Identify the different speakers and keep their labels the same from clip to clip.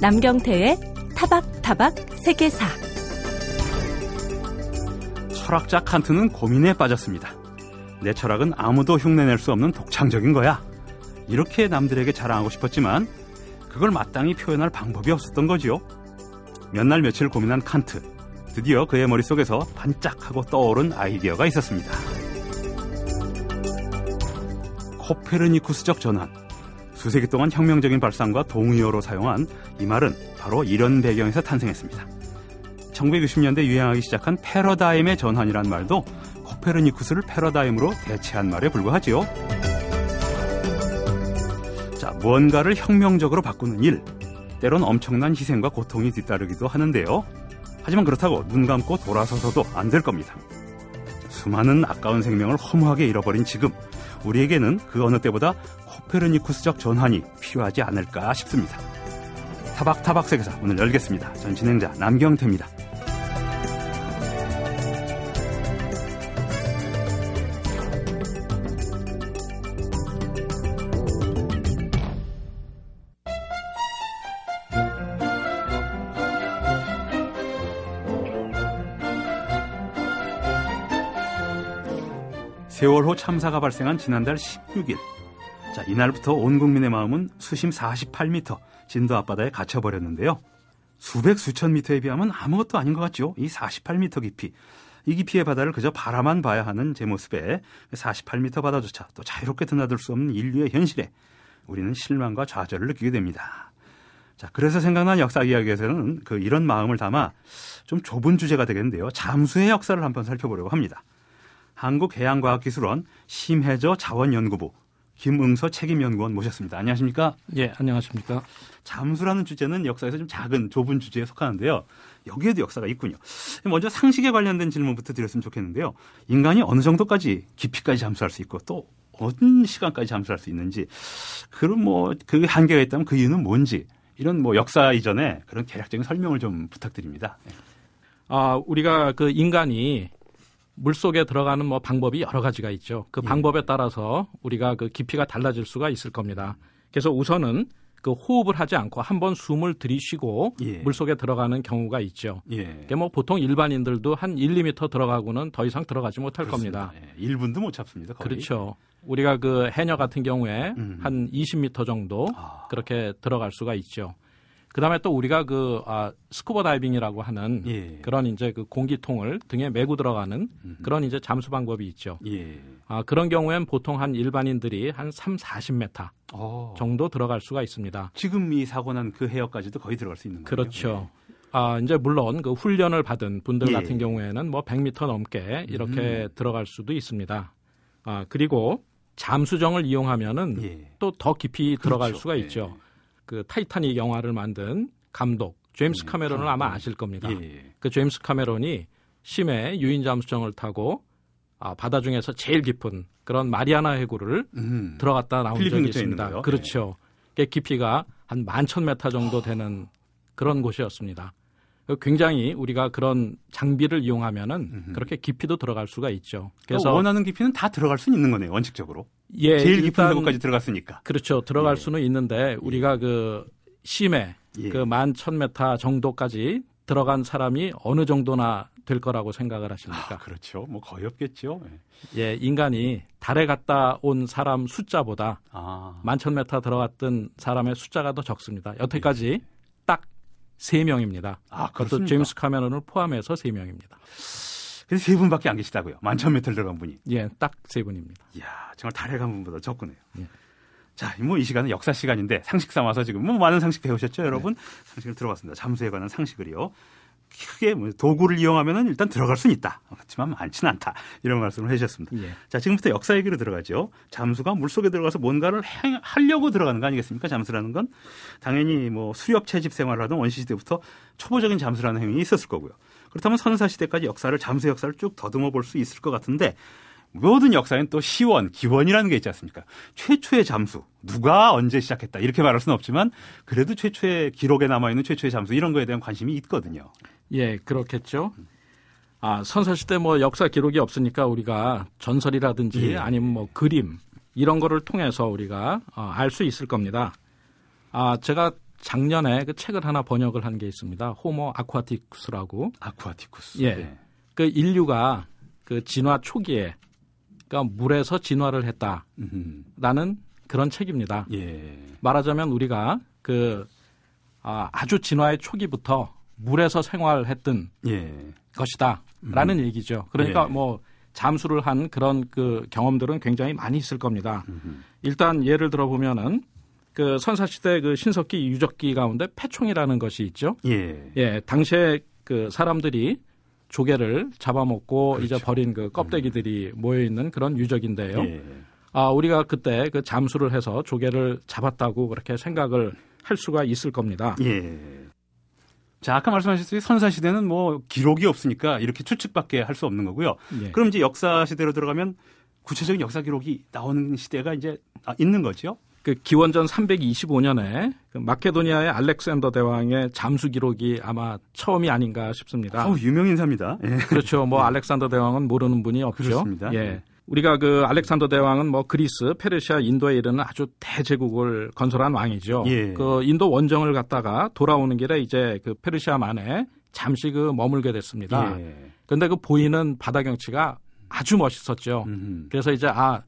Speaker 1: 남경태의 타박타박 세계사
Speaker 2: 철학자 칸트는 고민에 빠졌습니다. 내 철학은 아무도 흉내낼 수 없는 독창적인 거야. 이렇게 남들에게 자랑하고 싶었지만 그걸 마땅히 표현할 방법이 없었던 거지요. 몇 날 며칠 고민한 칸트. 드디어 그의 머릿속에서 반짝하고 떠오른 아이디어가 있었습니다. 코페르니쿠스적 전환. 수세기 동안 혁명적인 발상과 동의어로 사용한 이 말은 바로 이런 배경에서 탄생했습니다. 1960년대 유행하기 시작한 패러다임의 전환이란 말도 코페르니쿠스를 패러다임으로 대체한 말에 불과하지요. 자, 무언가를 혁명적으로 바꾸는 일. 때론 엄청난 희생과 고통이 뒤따르기도 하는데요. 하지만 그렇다고 눈 감고 돌아서서도 안 될 겁니다. 수많은 아까운 생명을 허무하게 잃어버린 지금, 우리에게는 그 어느 때보다 코페르니쿠스적 전환이 필요하지 않을까 싶습니다. 타박타박 세계사 오늘 열겠습니다. 전 진행자 남경태입니다. 세월호 참사가 발생한 지난달 16일. 자, 이날부터 온 국민의 마음은 수심 48m 진도 앞바다에 갇혀버렸는데요. 수백 수천 미터에 비하면 아무것도 아닌 것 같죠? 이 48m 깊이. 이 깊이의 바다를 그저 바라만 봐야 하는 제 모습에 48m 바다조차 또 자유롭게 드나들 수 없는 인류의 현실에 우리는 실망과 좌절을 느끼게 됩니다. 자, 그래서 생각난 역사 이야기에서는 그 이런 마음을 담아 좀 좁은 주제가 되겠는데요. 잠수의 역사를 한번 살펴보려고 합니다. 한국해양과학기술원 심해저 자원연구부 김응서 책임연구원 모셨습니다. 안녕하십니까?
Speaker 3: 예, 안녕하십니까?
Speaker 2: 잠수라는 주제는 역사에서 좀 작은 좁은 주제에 속하는데요. 여기에도 역사가 있군요. 먼저 상식에 관련된 질문부터 드렸으면 좋겠는데요. 인간이 어느 정도까지 깊이까지 잠수할 수 있고 또 어느 시간까지 잠수할 수 있는지 그런 뭐 그 한계가 있다면 그 이유는 뭔지 이런 뭐 역사 이전에 그런 개략적인 설명을 좀 부탁드립니다.
Speaker 3: 아, 우리가 그 인간이 물 속에 들어가는 뭐 방법이 여러 가지가 있죠. 그
Speaker 2: 예.
Speaker 3: 방법에 따라서 우리가 그 깊이가 달라질 수가 있을 겁니다. 그래서 우선은 그 호흡을 하지 않고 한 번 숨을 들이쉬고
Speaker 2: 예.
Speaker 3: 물 속에 들어가는 경우가 있죠.
Speaker 2: 예.
Speaker 3: 그게 뭐 보통 일반인들도 한 1, 2미터 들어가고는 더 이상 들어가지 못할
Speaker 2: 그렇습니다.
Speaker 3: 겁니다.
Speaker 2: 예. 1분도 못 잡습니다. 거의.
Speaker 3: 그렇죠. 우리가 그 해녀 같은 경우에
Speaker 2: 음.
Speaker 3: 한 20m 정도
Speaker 2: 아.
Speaker 3: 그렇게 들어갈 수가 있죠. 그다음에 또 우리가 그 아, 스쿠버 다이빙이라고 하는
Speaker 2: 예.
Speaker 3: 그런 이제 그 공기통을 등에 메고 들어가는 그런 이제 잠수 방법이 있죠.
Speaker 2: 예.
Speaker 3: 아, 그런 경우엔 보통 한 일반인들이 한 3, 40m
Speaker 2: 어.
Speaker 3: 정도 들어갈 수가 있습니다.
Speaker 2: 지금 이 사고 난 그 해역까지도 거의 들어갈 수 있는 거예요.
Speaker 3: 그렇죠. 아, 이제 물론 그 훈련을 받은 분들
Speaker 2: 예.
Speaker 3: 같은 경우에는 뭐 100m 넘게 이렇게 들어갈 수도 있습니다. 아, 그리고 잠수정을 이용하면은
Speaker 2: 예.
Speaker 3: 또더 깊이 들어갈
Speaker 2: 그렇죠.
Speaker 3: 수가
Speaker 2: 예.
Speaker 3: 있죠. 그 타이타닉 영화를 만든 감독 제임스
Speaker 2: 음,
Speaker 3: 카메론을
Speaker 2: 참,
Speaker 3: 아마
Speaker 2: 음.
Speaker 3: 아실 겁니다.
Speaker 2: 예.
Speaker 3: 그 제임스 카메론이 심해 유인 잠수정을 타고 아, 바다 중에서 제일 깊은 그런 마리아나 해구를
Speaker 2: 음.
Speaker 3: 들어갔다 나온 적이 있습니다. 그렇죠. 그 깊이가 한 만천 메타 정도 되는 그런 곳이었습니다. 굉장히 우리가 그런 장비를 이용하면은
Speaker 2: 음흠.
Speaker 3: 그렇게 깊이도 들어갈 수가 있죠.
Speaker 2: 그래서 원하는 깊이는 다 들어갈 수는 있는 거네요. 원칙적으로.
Speaker 3: 예,
Speaker 2: 제일 깊은 해구까지 들어갔으니까.
Speaker 3: 그렇죠. 들어갈
Speaker 2: 예.
Speaker 3: 수는 있는데 우리가 그 심해
Speaker 2: 예.
Speaker 3: 그 만천 메타 정도까지 들어간 사람이 어느 정도나 될 거라고 생각을
Speaker 2: 아,
Speaker 3: 하십니까?
Speaker 2: 그렇죠. 뭐 거의 없겠죠. 예.
Speaker 3: 예, 인간이 달에 갔다 온 사람 숫자보다
Speaker 2: 아.
Speaker 3: 만천 메타 들어갔던 사람의 숫자가 더 적습니다. 여태까지 딱 세 명입니다.
Speaker 2: 아,
Speaker 3: 그것도? 제임스 카메론을 포함해서 세 명입니다.
Speaker 2: 그래서 세 분밖에 안 계시다고요. 만천 메트를 들어간 분이.
Speaker 3: 예, 딱 세 분입니다.
Speaker 2: 이야, 정말 달에 간 분보다 적구네요.
Speaker 3: 예.
Speaker 2: 자, 뭐 이 시간은 역사 시간인데 상식 삼아서 지금 뭐 많은 상식 배우셨죠, 여러분?
Speaker 3: 네.
Speaker 2: 상식을 들어봤습니다. 잠수에 관한 상식을요. 크게 뭐 도구를 이용하면은 일단 들어갈 수는 있다. 그렇지만 많지는 않다. 이런 말씀을 해주셨습니다.
Speaker 3: 예.
Speaker 2: 자, 지금부터 역사 얘기로 들어가죠. 잠수가 물속에 들어가서 뭔가를 행- 하려고 들어가는 거 아니겠습니까? 잠수라는 건 당연히 뭐 수렵 채집 생활을 하던 원시 시대부터 초보적인 잠수라는 행위가 있었을 거고요. 그렇다면 선사 시대까지 역사를 잠수 역사를 쭉 더듬어 볼 수 있을 것 같은데 모든 역사엔 또 시원, 기원이라는 게 있지 않습니까? 최초의 잠수, 누가 언제 시작했다 이렇게 말할 수는 없지만 그래도 최초의 기록에 남아 있는 최초의 잠수 이런 거에 대한 관심이 있거든요.
Speaker 3: 예, 그렇겠죠. 아, 선사시대 뭐 역사 기록이 없으니까 우리가 전설이라든지
Speaker 2: 예.
Speaker 3: 아니면 뭐 그림 이런 거를 통해서 우리가 어, 알수 있을 겁니다. 아, 제가 작년에 그 책을 하나 번역을 한 게 있습니다. 호모 아쿠아티쿠스라고.
Speaker 2: 아쿠아티쿠스.
Speaker 3: 예.
Speaker 2: 네.
Speaker 3: 그 인류가 그 진화 초기에 그러니까 물에서 진화를 했다라는
Speaker 2: 음,
Speaker 3: 그런 책입니다.
Speaker 2: 예.
Speaker 3: 말하자면 우리가 그 아, 아주 진화의 초기부터 물에서 생활했던
Speaker 2: 예.
Speaker 3: 것이다라는 얘기죠. 그러니까
Speaker 2: 예.
Speaker 3: 뭐 잠수를 한 그런 그 경험들은 굉장히 많이 있을 겁니다.
Speaker 2: 음,
Speaker 3: 일단 예를 들어 보면은 그 선사 시대 그 신석기 유적기 가운데 패총이라는 것이 있죠.
Speaker 2: 예.
Speaker 3: 예, 당시에 그 사람들이 조개를 잡아먹고
Speaker 2: 그렇죠.
Speaker 3: 이제 버린 그 껍데기들이 모여 있는 그런 유적인데요.
Speaker 2: 예.
Speaker 3: 아, 우리가 그때 그 잠수를 해서 조개를 잡았다고 그렇게 생각을 할 수가 있을 겁니다.
Speaker 2: 예. 자, 아까 말씀하셨듯이 선사시대는 뭐 기록이 없으니까 이렇게 추측밖에 할 수 없는 거고요.
Speaker 3: 예.
Speaker 2: 그럼 이제 역사 시대로 들어가면 구체적인 역사 기록이 나오는 시대가 이제 아, 있는 거죠.
Speaker 3: 그 기원전 325년에 그 마케도니아의 알렉산더 대왕의 잠수 기록이 아마 처음이 아닌가 싶습니다.
Speaker 2: 아우, 유명 인사입니다. 예.
Speaker 3: 그렇죠. 뭐 알렉산더 대왕은 모르는 분이 없죠.
Speaker 2: 그렇습니다.
Speaker 3: 예. 우리가 그 알렉산더 대왕은 뭐 그리스, 페르시아, 인도에 이르는 아주 대제국을 건설한 왕이죠.
Speaker 2: 예.
Speaker 3: 그 인도 원정을 갔다가 돌아오는 길에 이제 그 페르시아 만에 잠시 그 머물게 됐습니다.
Speaker 2: 예.
Speaker 3: 그런데 그 보이는 바다 경치가 아주 멋있었죠.
Speaker 2: 음,
Speaker 3: 그래서 이제 아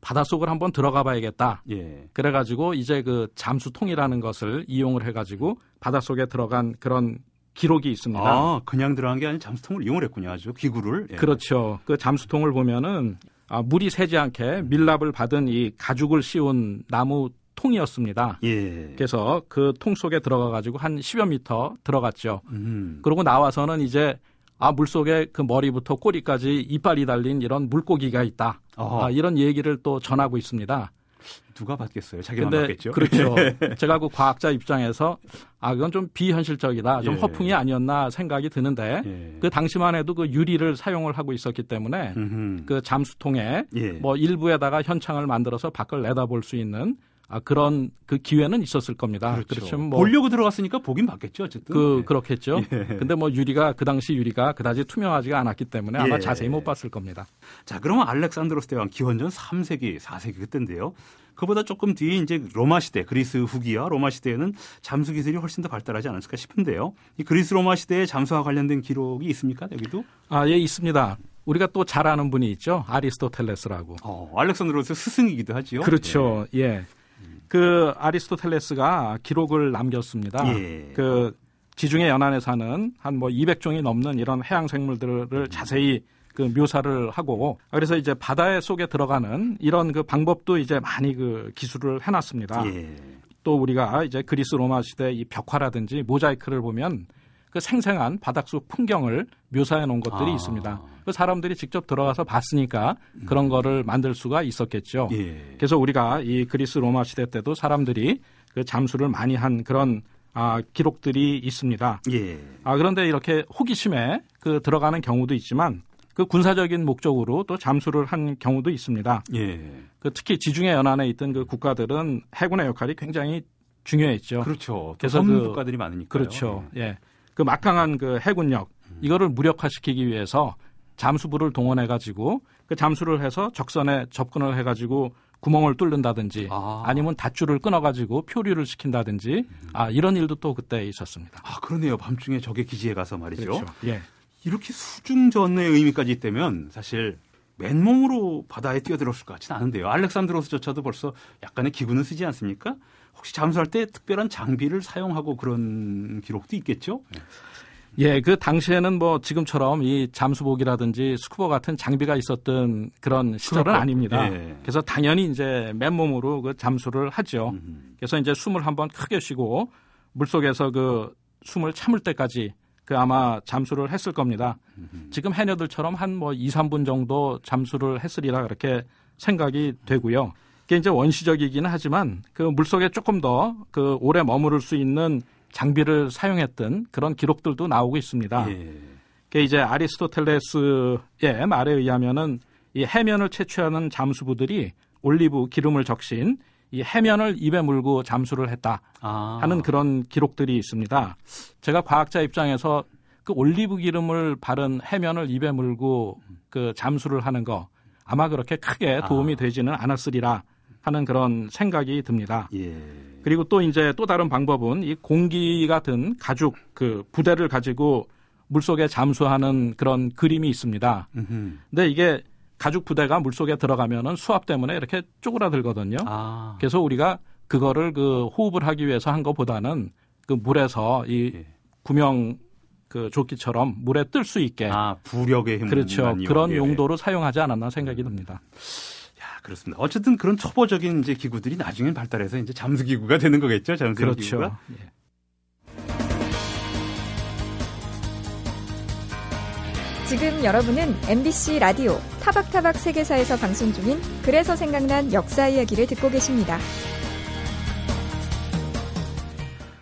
Speaker 3: 바닷속을 한번 들어가 봐야겠다.
Speaker 2: 예.
Speaker 3: 그래가지고 이제 그 잠수통이라는 것을 이용을 해가지고 바닷속에 들어간 그런 기록이 있습니다.
Speaker 2: 아, 그냥 들어간 게 아니라 잠수통을 이용을 했군요. 아주 기구를. 예.
Speaker 3: 그렇죠. 그 잠수통을 보면은 아, 물이 새지 않게 밀랍을 받은 이 가죽을 씌운 나무 통이었습니다.
Speaker 2: 예.
Speaker 3: 그래서 그 통 속에 들어가 가지고 한 10여 미터 들어갔죠.
Speaker 2: 음.
Speaker 3: 그러고 나와서는 이제 아, 물 속에 그 머리부터 꼬리까지 이빨이 달린 이런 물고기가 있다.
Speaker 2: 아,
Speaker 3: 아, 이런 얘기를 또 전하고 있습니다.
Speaker 2: 누가 받겠어요? 자기가
Speaker 3: 근데
Speaker 2: 받겠죠.
Speaker 3: 그렇죠. 제가 그 과학자 입장에서 아, 그건 좀 비현실적이다. 좀
Speaker 2: 예.
Speaker 3: 허풍이 아니었나 생각이 드는데
Speaker 2: 예.
Speaker 3: 그 당시만 해도 그 유리를 사용을 하고 있었기 때문에
Speaker 2: 음흠.
Speaker 3: 그 잠수통에
Speaker 2: 예.
Speaker 3: 뭐 일부에다가 현창을 만들어서 밖을 내다볼 수 있는 아, 그런 그 기회는 있었을 겁니다.
Speaker 2: 그렇죠.
Speaker 3: 그렇지만 뭐
Speaker 2: 보려고 들어갔으니까 보긴 봤겠죠. 어쨌든.
Speaker 3: 그
Speaker 2: 예.
Speaker 3: 그렇겠죠. 근데 뭐 유리가 그 당시 유리가 그다지 투명하지가 않았기 때문에 아마
Speaker 2: 예.
Speaker 3: 자세히 못 봤을 겁니다.
Speaker 2: 자, 그러면 알렉산드로스 대왕 기원전 3세기, 4세기 그때인데요. 그보다 조금 뒤에 이제 로마 시대, 그리스 후기와 로마 시대에는 잠수 기술이 훨씬 더 발달하지 않았을까 싶은데요. 이 그리스 로마 시대의 잠수와 관련된 기록이 있습니까? 여기도?
Speaker 3: 아, 예, 있습니다. 우리가 또 잘 아는 분이 있죠. 아리스토텔레스라고.
Speaker 2: 어, 알렉산드로스 스승이기도 하지요.
Speaker 3: 그렇죠. 예. 그 아리스토텔레스가 기록을 남겼습니다.
Speaker 2: 예.
Speaker 3: 그 지중해 연안에 사는 한 뭐 200종이 넘는 이런 해양 생물들을 자세히 그 묘사를 하고 그래서 이제 바다의 속에 들어가는 이런 그 방법도 이제 많이 그 기술을 해놨습니다.
Speaker 2: 예.
Speaker 3: 또 우리가 이제 그리스 로마 시대 이 벽화라든지 모자이크를 보면 그 생생한 바닥 속 풍경을 묘사해 놓은 것들이
Speaker 2: 아.
Speaker 3: 있습니다. 그 사람들이 직접 들어가서 봤으니까 그런 거를 만들 수가 있었겠죠.
Speaker 2: 예.
Speaker 3: 그래서 우리가 이 그리스 로마 시대 때도 사람들이 그 잠수를 많이 한 그런 아, 기록들이 있습니다.
Speaker 2: 예.
Speaker 3: 아, 그런데 이렇게 호기심에 그 들어가는 경우도 있지만 그 군사적인 목적으로 또 잠수를 한 경우도 있습니다.
Speaker 2: 예.
Speaker 3: 그 특히 지중해 연안에 있던 그 국가들은 해군의 역할이 굉장히 중요했죠.
Speaker 2: 그렇죠.
Speaker 3: 그래서
Speaker 2: 섬
Speaker 3: 그-
Speaker 2: 국가들이 많으니까.
Speaker 3: 그렇죠. 예. 그 막강한 그 해군력 이거를 무력화시키기 위해서 잠수부를 동원해 가지고 그 잠수를 해서 적선에 접근을 해 가지고 구멍을 뚫는다든지
Speaker 2: 아.
Speaker 3: 아. 니면 닷줄을 끊어 가지고 표류를 시킨다든지 아 이런 일도 또 그때 있었습니다.
Speaker 2: 아, 그러네요. 밤중에 적의 기지에 가서 말이죠.
Speaker 3: 예.
Speaker 2: 이렇게 수중전의 의미까지 있다면 사실 맨몸으로 바다에 뛰어들었을 것 같지는 않은데요. 알렉산드로스조차도 벌써 약간의 기구는 쓰지 않습니까? 혹시 잠수할 때 특별한 장비를 사용하고 그런 기록도 있겠죠?
Speaker 3: 예, 그 당시에는 뭐 지금처럼 이 잠수복이라든지 스쿠버 같은 장비가 있었던 그런 시절은
Speaker 2: 그렇고,
Speaker 3: 아닙니다.
Speaker 2: 예.
Speaker 3: 그래서 당연히 이제 맨몸으로 그 잠수를 하죠.
Speaker 2: 음.
Speaker 3: 그래서 이제 숨을 한번 크게 쉬고 물속에서 그 숨을 참을 때까지 그 아마 잠수를 했을 겁니다. 지금 해녀들처럼 한 뭐 2, 3분 정도 잠수를 했으리라 그렇게 생각이 되고요. 그게 이제 원시적이기는 하지만 그 물속에 조금 더 그 오래 머무를 수 있는 장비를 사용했던 그런 기록들도 나오고 있습니다.
Speaker 2: 예.
Speaker 3: 그게 이제 아리스토텔레스의 말에 의하면은 이 해면을 채취하는 잠수부들이 올리브 기름을 적신 이 해면을 입에 물고 잠수를 했다
Speaker 2: 아.
Speaker 3: 하는 그런 기록들이 있습니다. 제가 과학자 입장에서 그 올리브 기름을 바른 해면을 입에 물고 그 잠수를 하는 거 아마 그렇게 크게 도움이
Speaker 2: 아.
Speaker 3: 되지는 않았으리라 하는 그런 생각이 듭니다.
Speaker 2: 예.
Speaker 3: 그리고 또 이제 또 다른 방법은 이 공기가 든 가죽 그 부대를 가지고 물속에 잠수하는 그런 그림이 있습니다.
Speaker 2: 음흠.
Speaker 3: 근데 이게 가죽 부대가 물속에 들어가면은 수압 때문에 이렇게 쪼그라들거든요.
Speaker 2: 아.
Speaker 3: 그래서 우리가 그거를 그 호흡을 하기 위해서 한 것보다는 그 물에서 이
Speaker 2: 예.
Speaker 3: 구명 그 조끼처럼 물에 뜰 수 있게
Speaker 2: 아, 부력의 힘을
Speaker 3: 그렇죠. 그런
Speaker 2: 예.
Speaker 3: 용도로 사용하지 않았나 생각이 듭니다.
Speaker 2: 야, 그렇습니다. 어쨌든 그런 초보적인 이제 기구들이 나중엔 발달해서 이제 잠수 기구가 되는 거겠죠. 잠수 기구가.
Speaker 3: 그렇죠. 예.
Speaker 4: 지금 여러분은 MBC 라디오 타박타박 세계사에서 방송 중인 그래서 생각난 역사 이야기를 듣고 계십니다.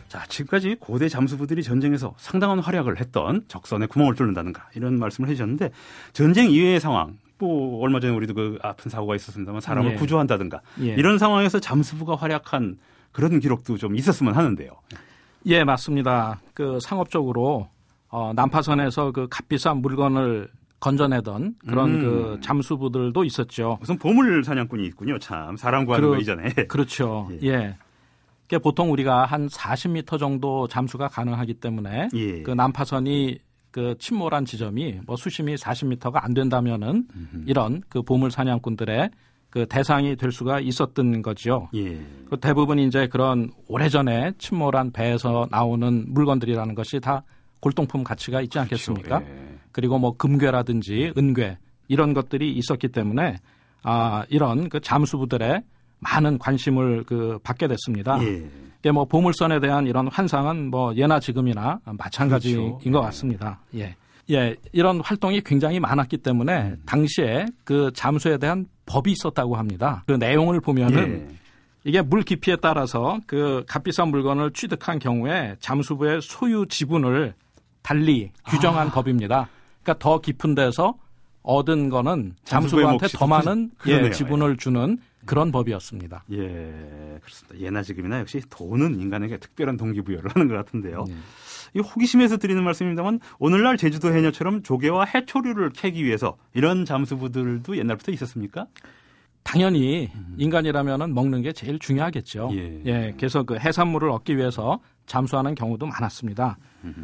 Speaker 2: 자, 지금까지 고대 잠수부들이 전쟁에서 상당한 활약을 했던 적선에 구멍을 뚫는다든가 이런 말씀을 해주셨는데 전쟁 이외의 상황, 뭐 얼마 전에 우리도 그 아픈 사고가 있었습니다만 사람을
Speaker 3: 예.
Speaker 2: 구조한다든가
Speaker 3: 예.
Speaker 2: 이런 상황에서 잠수부가 활약한 그런 기록도 좀 있었으면 하는데요.
Speaker 3: 예, 맞습니다. 그 상업적으로 어, 난파선에서 그 값비싼 물건을 건져내던 그런
Speaker 2: 음.
Speaker 3: 그 잠수부들도 있었죠.
Speaker 2: 무슨 보물 사냥꾼이 있군요. 참 사람 구하는
Speaker 3: 그-
Speaker 2: 거 이전에.
Speaker 3: 그렇죠.
Speaker 2: 예.
Speaker 3: 예. 보통 우리가 한 40m 정도 잠수가 가능하기 때문에
Speaker 2: 예.
Speaker 3: 그 난파선이 그 침몰한 지점이 뭐 수심이 40m가 안 된다면은 이런 그 보물 사냥꾼들의 그 대상이 될 수가 있었던 거죠.
Speaker 2: 예.
Speaker 3: 그 대부분 이제 그런 오래전에 침몰한 배에서 나오는 물건들이라는 것이 다 골동품 가치가 있지 않겠습니까?
Speaker 2: 그렇죠. 예.
Speaker 3: 그리고 뭐 금괴라든지 은괴 이런 것들이 있었기 때문에 아 이런 그 잠수부들의 많은 관심을 그 받게 됐습니다.
Speaker 2: 예.
Speaker 3: 이게 뭐 보물선에 대한 이런 환상은 뭐 예나 지금이나 마찬가지인
Speaker 2: 그렇죠.
Speaker 3: 것
Speaker 2: 예.
Speaker 3: 같습니다. 예. 예, 이런 활동이 굉장히 많았기 때문에
Speaker 2: 음.
Speaker 3: 당시에 그 잠수에 대한 법이 있었다고 합니다. 그 내용을 보면은
Speaker 2: 예.
Speaker 3: 이게 물 깊이에 따라서 그 값비싼 물건을 취득한 경우에 잠수부의 소유 지분을 달리 규정한
Speaker 2: 아.
Speaker 3: 법입니다. 그러니까 더 깊은 데서 얻은 거는 잠수부한테
Speaker 2: 더더
Speaker 3: 많은. 예, 지분을 주는 그런 법이었습니다.
Speaker 2: 예, 그렇습니다. 예나 지금이나 역시 돈은 인간에게 특별한 동기부여를 하는 것 같은데요.
Speaker 3: 예.
Speaker 2: 이 호기심에서 드리는 말씀입니다만 오늘날 제주도 해녀처럼 조개와 해초류를 캐기 위해서 이런 잠수부들도 옛날부터 있었습니까?
Speaker 3: 당연히 인간이라면은 먹는 게 제일 중요하겠죠.
Speaker 2: 음. 예.
Speaker 3: 예, 그래서 그 해산물을 얻기 위해서 잠수하는 경우도 많았습니다.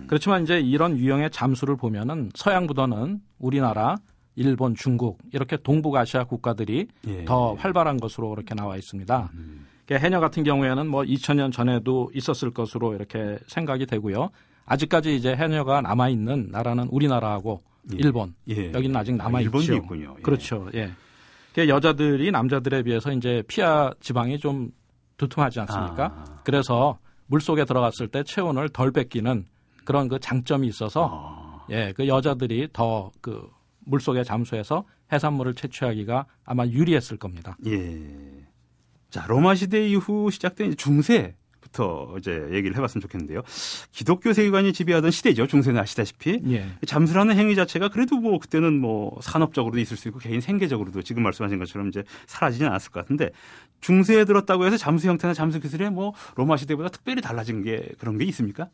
Speaker 3: 그렇지만 이제 이런 유형의 잠수를 보면은 서양보다는 우리나라, 일본, 중국 이렇게 동북아시아 국가들이
Speaker 2: 예.
Speaker 3: 더 활발한 것으로 그렇게 나와 있습니다.
Speaker 2: 음.
Speaker 3: 그러니까 해녀 같은 경우에는 뭐 2000년 전에도 있었을 것으로 이렇게 생각이 되고요. 아직까지 이제 해녀가 남아 있는 나라는 우리나라하고
Speaker 2: 예.
Speaker 3: 일본
Speaker 2: 예.
Speaker 3: 여기는 아직 남아
Speaker 2: 아,
Speaker 3: 있죠.
Speaker 2: 있군요. 예.
Speaker 3: 그렇죠. 예. 그 여자들이 남자들에 비해서 이제 피하 지방이 좀 두툼하지 않습니까?
Speaker 2: 아.
Speaker 3: 그래서 물 속에 들어갔을 때 체온을 덜 뺏기는 그런 그 장점이 있어서
Speaker 2: 아.
Speaker 3: 예, 그 여자들이 더 그 물속에 잠수해서 해산물을 채취하기가 아마 유리했을 겁니다.
Speaker 2: 예. 자, 로마 시대 이후 시작된 이제 중세 부터 이제 얘기를 해봤으면 좋겠는데요. 기독교 세계관이 지배하던 시대죠. 중세는 아시다시피.
Speaker 3: 예.
Speaker 2: 잠수라는 행위 자체가 그래도 뭐 그때는 뭐 산업적으로도 있을 수 있고 개인 생계적으로도 지금 말씀하신 것처럼 이제 사라지진 않았을 것 같은데 중세에 들었다고 해서 잠수 형태나 잠수 기술에 뭐 로마 시대보다 특별히 달라진 게 그런 게 있습니까?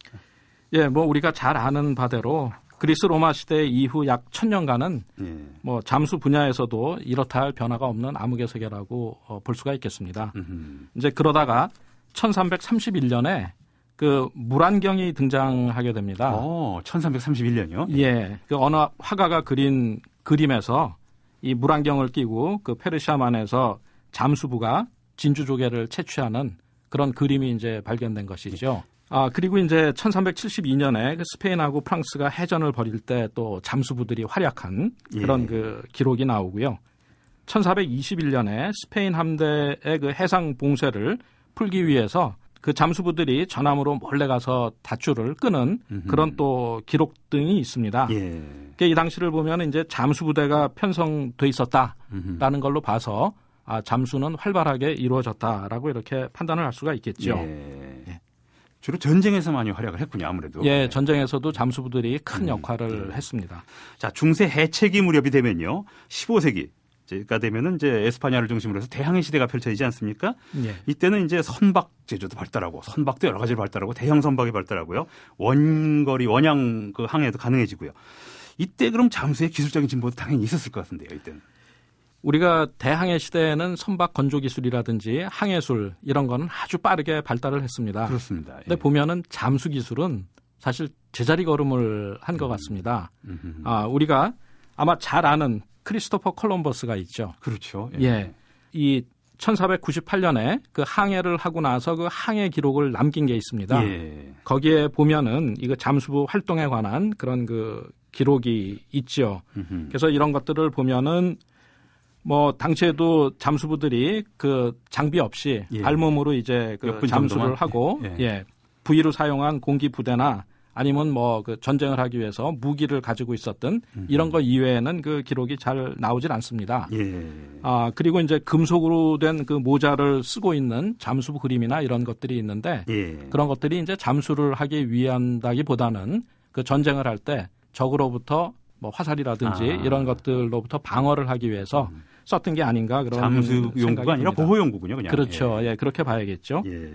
Speaker 3: 예, 뭐 우리가 잘 아는 바대로 그리스 로마 시대 이후 약 천년간은
Speaker 2: 예.
Speaker 3: 뭐 잠수 분야에서도 이렇다 할 변화가 없는 암흑의 세계라고 어, 볼 수가 있겠습니다.
Speaker 2: 음흠.
Speaker 3: 이제 그러다가 1331년에 그 물안경이 등장하게 됩니다.
Speaker 2: 어, 1331년이요?
Speaker 3: 예, 그 어느 화가가 그린 그림에서 이 물안경을 끼고 그 페르시아만에서 잠수부가 진주 조개를 채취하는 그런 그림이 이제 발견된 것이죠. 아, 그리고 이제 1372년에 그 스페인하고 프랑스가 해전을 벌일 때 또 잠수부들이 활약한 그런
Speaker 2: 예.
Speaker 3: 그 기록이 나오고요. 1421년에 스페인 함대의 그 해상 봉쇄를 풀기 위해서 그 잠수부들이 전함으로 몰래 가서 닷줄을 끄는
Speaker 2: 음흠.
Speaker 3: 그런 또 기록 등이 있습니다.
Speaker 2: 예.
Speaker 3: 이 당시를 보면 이제 잠수부대가 편성돼 있었다라는
Speaker 2: 음흠.
Speaker 3: 걸로 봐서 아, 잠수는 활발하게 이루어졌다라고 이렇게 판단을 할 수가 있겠죠.
Speaker 2: 예.
Speaker 3: 예.
Speaker 2: 주로 전쟁에서 많이 활약을 했군요, 아무래도.
Speaker 3: 예, 전쟁에서도 잠수부들이 큰
Speaker 2: 음,
Speaker 3: 역할을
Speaker 2: 예.
Speaker 3: 했습니다.
Speaker 2: 자, 중세 해체기 무렵이 되면요. 15세기 가 되면은 이제 에스파냐를 중심으로 해서 대항해 시대가 펼쳐지지 않습니까?
Speaker 3: 예.
Speaker 2: 이때는 이제 선박 제조도 발달하고 선박도 여러 가지로 발달하고 대형 선박이 발달하고요. 원거리 원양 그 항해도 가능해지고요. 이때 그럼 잠수의 기술적인 진보도 당연히 있었을 것 같은데요, 이때는.
Speaker 3: 우리가 대항해 시대에는 선박 건조 기술이라든지 항해술 이런 거는 아주 빠르게 발달을 했습니다.
Speaker 2: 그렇습니다.
Speaker 3: 근데
Speaker 2: 예.
Speaker 3: 보면은 잠수 기술은 사실 제자리 걸음을 한 것 같습니다.
Speaker 2: 음흠.
Speaker 3: 아, 우리가 아마 잘 아는 크리스토퍼 콜럼버스가 있죠.
Speaker 2: 그렇죠.
Speaker 3: 예. 이 1498년에 그 항해를 하고 나서 그 항해 기록을 남긴 게 있습니다.
Speaker 2: 예.
Speaker 3: 거기에 보면은 이거 잠수부 활동에 관한 그런 그 기록이 있죠.
Speaker 2: 음흠.
Speaker 3: 그래서 이런 것들을 보면은 뭐 당시에도 잠수부들이 그 장비 없이
Speaker 2: 예.
Speaker 3: 알몸으로 이제 그 잠수를
Speaker 2: 정도만?
Speaker 3: 하고
Speaker 2: 예.
Speaker 3: 예. 부위로 사용한 공기 부대나 아니면 뭐 그 전쟁을 하기 위해서 무기를 가지고 있었던 이런 거 이외에는 그 기록이 잘 나오질 않습니다.
Speaker 2: 예.
Speaker 3: 아 그리고 이제 금속으로 된 그 모자를 쓰고 있는 잠수부 그림이나 이런 것들이 있는데
Speaker 2: 예.
Speaker 3: 그런 것들이 이제 잠수를 하기 위한다기보다는 그 전쟁을 할 때 적으로부터 뭐 화살이라든지
Speaker 2: 아. 음.
Speaker 3: 이런 것들로부터 방어를 하기 위해서 썼던 게 아닌가 그런
Speaker 2: 잠수 용구가 아니라. 보호 용구군요, 그냥.
Speaker 3: 그렇죠. 예, 그렇게 봐야겠죠.
Speaker 2: 예.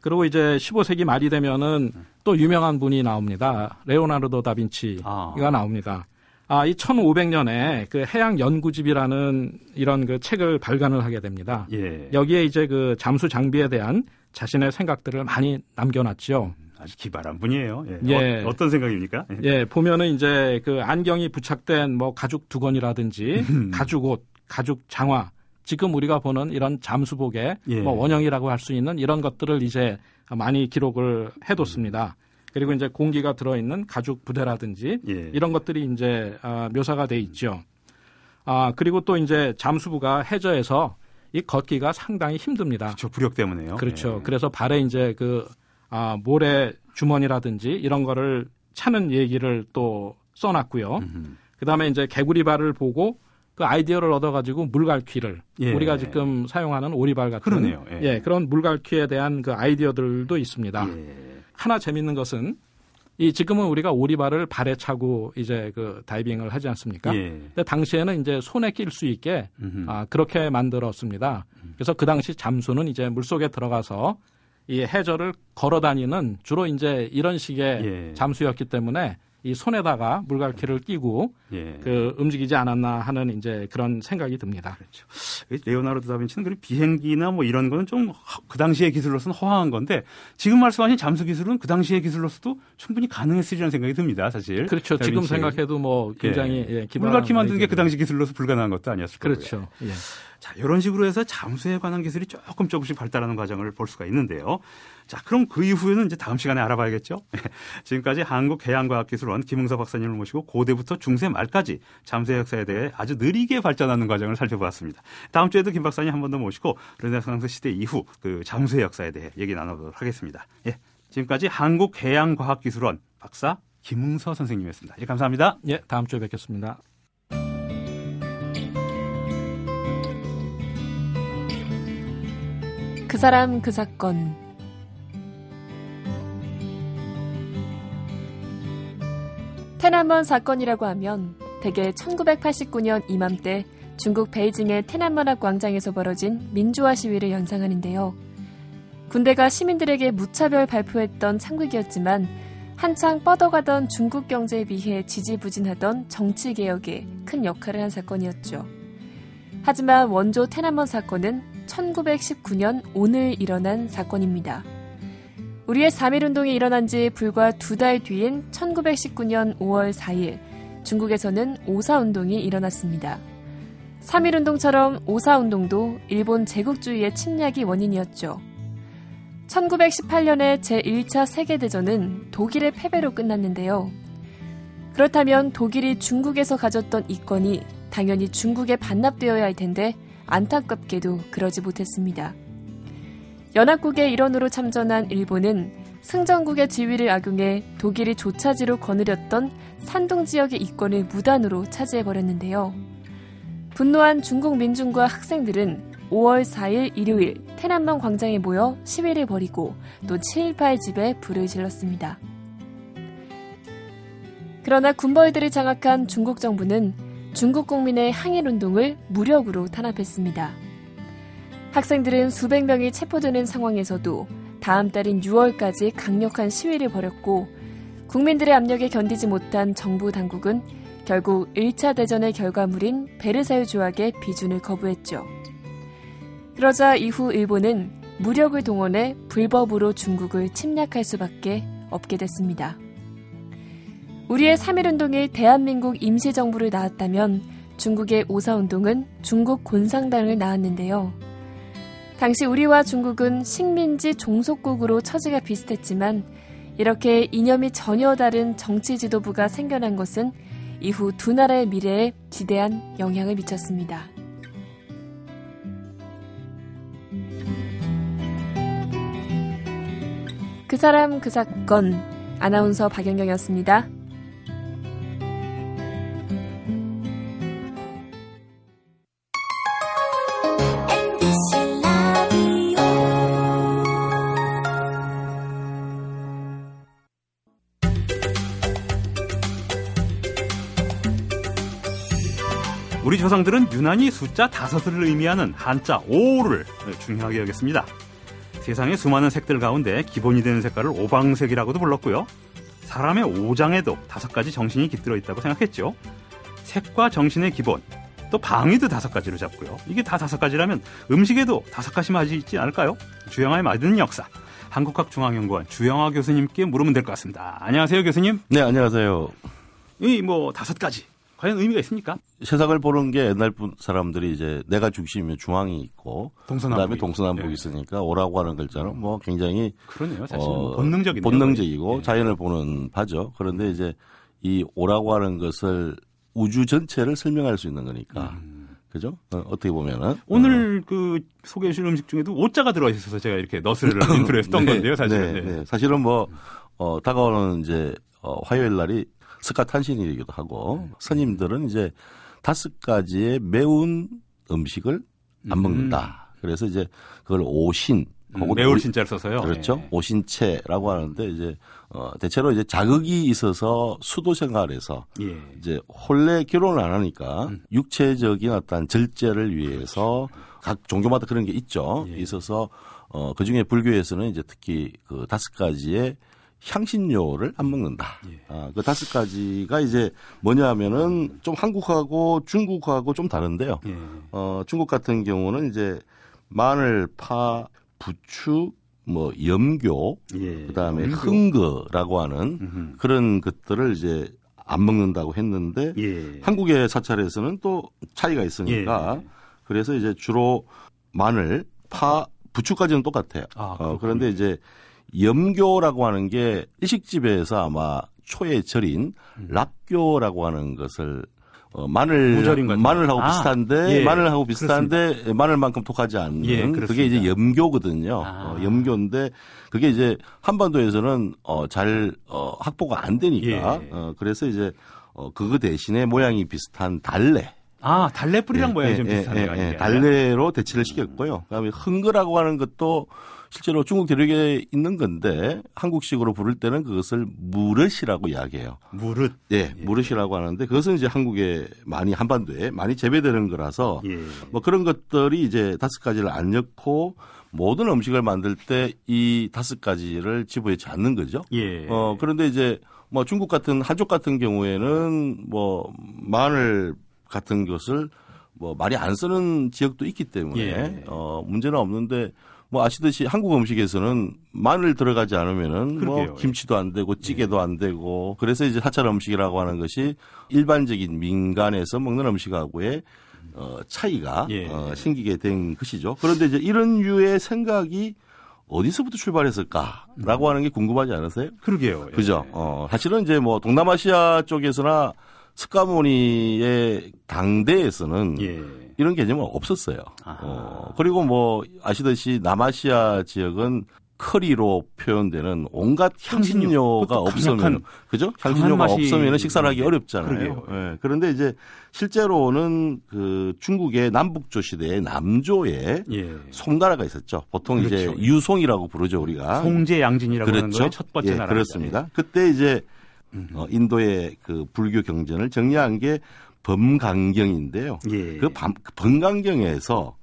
Speaker 3: 그리고 이제 15세기 말이 되면은 또 유명한 분이 나옵니다. 레오나르도 다빈치가
Speaker 2: 아.
Speaker 3: 나옵니다. 아, 이 1500년에 그 해양 연구집이라는 이런 그 책을 발간을 하게 됩니다.
Speaker 2: 예.
Speaker 3: 여기에 이제 그 잠수 장비에 대한 자신의 생각들을 많이 남겨놨죠.
Speaker 2: 아주 기발한 분이에요. 예.
Speaker 3: 예.
Speaker 2: 어, 떤 생각입니까? 예.
Speaker 3: 예, 보면은 이제 그 안경이 부착된 뭐 가죽 두건이라든지 가죽 옷, 가죽 장화, 지금 우리가 보는 이런 잠수복의
Speaker 2: 예.
Speaker 3: 뭐 원형이라고 할 수 있는 이런 것들을 이제 많이 기록을 해뒀습니다. 그리고 이제 공기가 들어있는 가죽 부대라든지
Speaker 2: 예.
Speaker 3: 이런 것들이 이제 아, 묘사가 돼 있죠. 아 그리고 또 이제 잠수부가 해저에서 이 걷기가 상당히 힘듭니다.
Speaker 2: 저 부력 때문에요.
Speaker 3: 그렇죠.
Speaker 2: 예.
Speaker 3: 그래서 발에 이제 그 아, 모래 주머니라든지 이런 거를 차는 얘기를 또 써놨고요.
Speaker 2: 음흠.
Speaker 3: 그다음에 이제 개구리 발을 보고 그 아이디어를 얻어가지고 물갈퀴를
Speaker 2: 예.
Speaker 3: 우리가 지금 사용하는 오리발 같은
Speaker 2: 그러네요. 예.
Speaker 3: 그런 물갈퀴에 대한 그 아이디어들도 있습니다.
Speaker 2: 예.
Speaker 3: 하나 재밌는 것은 이 지금은 우리가 오리발을 발에 차고 이제 그 다이빙을 하지 않습니까?
Speaker 2: 예.
Speaker 3: 근데 당시에는 이제 손에 낄 수 있게
Speaker 2: 음흠.
Speaker 3: 아, 그렇게 만들었습니다. 그래서 그 당시 잠수는 이제 물 속에 들어가서 이 해저를 걸어 다니는 주로 이제 이런 식의
Speaker 2: 예.
Speaker 3: 잠수였기 때문에 이 손에다가 물갈퀴를 끼고
Speaker 2: 예.
Speaker 3: 그 움직이지 않았나 하는 이제 그런 생각이 듭니다.
Speaker 2: 그렇죠. 레오나르도 다빈치는 그 비행기나 뭐 이런 거는 좀 그 당시의 기술로서는 허황한 건데 지금 말씀하신 잠수 기술은 그 당시의 기술로서도 충분히 가능했으리라는 생각이 듭니다, 사실.
Speaker 3: 그렇죠. 지금
Speaker 2: 다빈치.
Speaker 3: 생각해도 뭐 굉장히 예, 기발한
Speaker 2: 물갈퀴 만드는 게 그. 당시 기술로서 불가능한 것도 아니었을 거고요.
Speaker 3: 그렇죠. 예.
Speaker 2: 자, 이런 식으로 해서 잠수에 관한 기술이 조금 조금씩 발달하는 과정을 볼 수가 있는데요. 자, 그럼 그 이후에는 이제 다음 시간에 알아봐야겠죠. 지금까지 한국해양과학기술원 김흥서 박사님을 모시고 고대부터 중세 말까지 잠수의 역사에 대해 아주 느리게 발전하는 과정을 살펴보았습니다. 다음 주에도 김 박사님 한 번 더 모시고 르네상스 시대 이후 그 잠수의 역사에 대해 얘기 나눠보도록 하겠습니다. 예. 지금까지 한국해양과학기술원 박사 김흥서 선생님이었습니다. 예, 감사합니다.
Speaker 3: 예, 다음 주에 뵙겠습니다.
Speaker 5: 그 사람 그 사건 테난먼 사건이라고 하면 대개 1989년 이맘때 중국 베이징의 테난먼학 광장에서 벌어진 민주화 시위를 연상하는데요. 군대가 시민들에게 무차별 발표했던 창국이었지만 한창 뻗어가던 중국 경제에 비해 지지부진하던 정치 개혁에 큰 역할을 한 사건이었죠. 하지만 원조 테난먼 사건은 1919년 오늘 일어난 사건입니다. 우리의 3.1운동이 일어난 지 불과 두 달 뒤인 1919년 5월 4일 중국에서는 오사운동이 일어났습니다. 3.1운동처럼 오사운동도 일본 제국주의의 침략이 원인이었죠. 1918년의 제1차 세계대전은 독일의 패배로 끝났는데요. 그렇다면 독일이 중국에서 가졌던 이권이 당연히 중국에 반납되어야 할 텐데 안타깝게도 그러지 못했습니다. 연합국의 일원으로 참전한 일본은 승전국의 지위를 악용해 독일이 조차지로 거느렸던 산동 지역의 이권을 무단으로 차지해버렸는데요. 분노한 중국 민중과 학생들은 5월 4일 일요일 테난먼 광장에 모여 시위를 벌이고 또 7.18 집에 불을 질렀습니다. 그러나 군벌들을 장악한 중국 정부는 중국 국민의 항일운동을 무력으로 탄압했습니다. 학생들은 수백 명이 체포되는 상황에서도 다음 달인 6월까지 강력한 시위를 벌였고 국민들의 압력에 견디지 못한 정부 당국은 결국 1차 대전의 결과물인 베르사유 조약의 비준을 거부했죠. 그러자 이후 일본은 무력을 동원해 불법으로 중국을 침략할 수밖에 없게 됐습니다. 우리의 3.1운동이 대한민국 임시정부를 낳았다면 중국의 오사운동은 중국 곤상당을 낳았는데요. 당시 우리와 중국은 식민지 종속국으로 처지가 비슷했지만 이렇게 이념이 전혀 다른 정치 지도부가 생겨난 것은 이후 두 나라의 미래에 지대한 영향을 미쳤습니다. 그 사람 그 사건 아나운서 박연경이었습니다.
Speaker 2: 우리 조상들은 유난히 숫자 다섯을 의미하는 한자 오를 중요하게 여겼습니다. 세상의 수많은 색들 가운데 기본이 되는 색깔을 오방색이라고도 불렀고요. 사람의 오장에도 다섯 가지 정신이 깃들어 있다고 생각했죠. 색과 정신의 기본, 또 방위도 다섯 가지로 잡고요. 이게 다 다섯 가지라면 음식에도 다섯 가지만 하지 있지 않을까요? 주영아의 맞은 역사. 한국학중앙연구원 주영아 교수님께 물으면 될 것 같습니다. 안녕하세요, 교수님.
Speaker 6: 네, 안녕하세요.
Speaker 2: 이 뭐 다섯 가지 과연 의미가 있습니까?
Speaker 6: 세상을 보는 게 옛날 분 사람들이 이제 내가 중심이면 중앙이 있고
Speaker 2: 동서남북
Speaker 6: 그다음에 동서남북이
Speaker 2: 예.
Speaker 6: 있으니까 오라고 하는 글자는 뭐 굉장히
Speaker 2: 그러네요. 사실
Speaker 6: 어,
Speaker 2: 뭐 본능적인
Speaker 6: 본능적이고
Speaker 2: 예.
Speaker 6: 자연을 보는 바죠. 그런데 이제 이 오라고 하는 것을 우주 전체를 설명할 수 있는 거니까. 그죠? 어, 어떻게 보면은
Speaker 2: 음. 오늘 그 소개해 주신 음식 중에도 오자가 들어 있어서 제가 이렇게 너스레를 intro로 했던
Speaker 6: 네,
Speaker 2: 건데요, 사실은.
Speaker 6: 네,
Speaker 2: 네.
Speaker 6: 네. 사실은 뭐 어, 다가오는 이제 어, 화요일 날이 스카탄신일이기도 하고
Speaker 2: 음.
Speaker 6: 스님들은 이제 다섯 가지의 매운 음식을 안 먹는다. 그래서 이제 그걸 오신
Speaker 2: 음,
Speaker 6: 혹은
Speaker 2: 매울
Speaker 6: 오-
Speaker 2: 신자를 써서요.
Speaker 6: 그렇죠.
Speaker 2: 네.
Speaker 6: 오신채라고 하는데 이제 어 대체로 이제 자극이 있어서 수도 생활에서
Speaker 2: 예.
Speaker 6: 이제 혼례 결혼을 안 하니까
Speaker 2: 음.
Speaker 6: 육체적인 어떤 절제를 위해서 각 종교마다 그런 게 있죠.
Speaker 2: 예.
Speaker 6: 있어서 어 그 중에 불교에서는 이제 특히 그 다섯 가지의 향신료를 안 먹는다.
Speaker 2: 예.
Speaker 6: 아, 그 다섯 가지가 이제 뭐냐면은 좀 한국하고 중국하고 좀 다른데요.
Speaker 2: 예.
Speaker 6: 어, 중국 같은 경우는 이제 마늘, 파, 부추, 뭐 염교,
Speaker 2: 예.
Speaker 6: 그다음에
Speaker 2: 음료.
Speaker 6: 흥거라고 하는
Speaker 2: 음흠.
Speaker 6: 그런 것들을 이제 안 먹는다고 했는데
Speaker 2: 예.
Speaker 6: 한국의 사찰에서는 또 차이가 있으니까
Speaker 2: 예.
Speaker 6: 그래서 이제 주로 마늘, 파, 부추까지는 똑같아요.
Speaker 2: 아,
Speaker 6: 어. 그런데 이제 염교라고 하는 게 일식집에서 아마 초에 절인 락교라고 하는 것을 어, 마늘. 마늘하고
Speaker 2: 아,
Speaker 6: 비슷한데
Speaker 2: 예.
Speaker 6: 마늘하고 비슷한데 마늘만큼 독하지 않는
Speaker 2: 예,
Speaker 6: 그게
Speaker 2: 그렇습니다.
Speaker 6: 이제 염교거든요.
Speaker 2: 아.
Speaker 6: 어, 염교인데 그게 이제 한반도에서는 어, 잘 어, 확보가 안 되니까
Speaker 2: 예.
Speaker 6: 어, 그래서 이제 어, 그거 대신에 모양이 비슷한 달래
Speaker 2: 아, 달래 뿌리랑 모양이 좀
Speaker 6: 예,
Speaker 2: 비슷하네요.
Speaker 6: 예, 예. 달래로 대체를 시켰고요. 그다음에 흥거라고 하는 것도 실제로 중국 대륙에 있는 건데 한국식으로 부를 때는 그것을 무릇이라고 이야기해요.
Speaker 2: 무릇.
Speaker 6: 예, 무릇이라고 하는데 그것은 이제 한국에 많이 한반도에 많이 재배되는 거라서
Speaker 2: 예.
Speaker 6: 뭐 그런 것들이 이제 다섯 가지를 안 넣고 모든 음식을 만들 때 이 다섯 가지를 집어넣지 않는 거죠.
Speaker 2: 예.
Speaker 6: 어, 그런데 이제 뭐 중국 같은 한족 같은 경우에는 뭐 마늘 같은 것을 뭐 많이 안 쓰는 지역도 있기 때문에
Speaker 2: 예.
Speaker 6: 어, 문제는 없는데 뭐 아시듯이 한국 음식에서는 마늘 들어가지 않으면은
Speaker 2: 그러게요.
Speaker 6: 뭐 김치도 안 되고 찌개도 안 되고 그래서 이제 사찰 음식이라고 하는 것이 일반적인 민간에서 먹는 음식하고의 어, 차이가
Speaker 2: 예.
Speaker 6: 어, 생기게 된 것이죠. 그런데 이제 이런 류의 생각이 어디서부터 출발했을까라고 하는 게 궁금하지 않으세요?
Speaker 2: 그러게요. 예.
Speaker 6: 그죠? 어, 사실은 이제 뭐 동남아시아 쪽에서나 스카모니의 당대에서는
Speaker 2: 예.
Speaker 6: 이런 개념은 없었어요.
Speaker 2: 아하.
Speaker 6: 어, 그리고 뭐 아시듯이 남아시아 지역은 커리로 표현되는 온갖
Speaker 2: 향신료.
Speaker 6: 향신료가 없으면 그죠? 향신료가 없으면 식사를 하기. 어렵잖아요. 예, 그런데 이제 실제로는 그 중국의 남북조 시대의 남조에
Speaker 2: 예.
Speaker 6: 송나라가 있었죠. 보통 이제
Speaker 2: 그렇죠.
Speaker 6: 유송이라고 부르죠 우리가.
Speaker 2: 송제 양진이라고 하는
Speaker 6: 그렇죠.
Speaker 2: 거의 첫 번째
Speaker 6: 예,
Speaker 2: 나라.
Speaker 6: 그렇습니다. 그때 이제 어, 인도의 그 불교 경전을 정리한 게 범강경인데요.
Speaker 2: 예.
Speaker 6: 그 밤- 그 범강경에서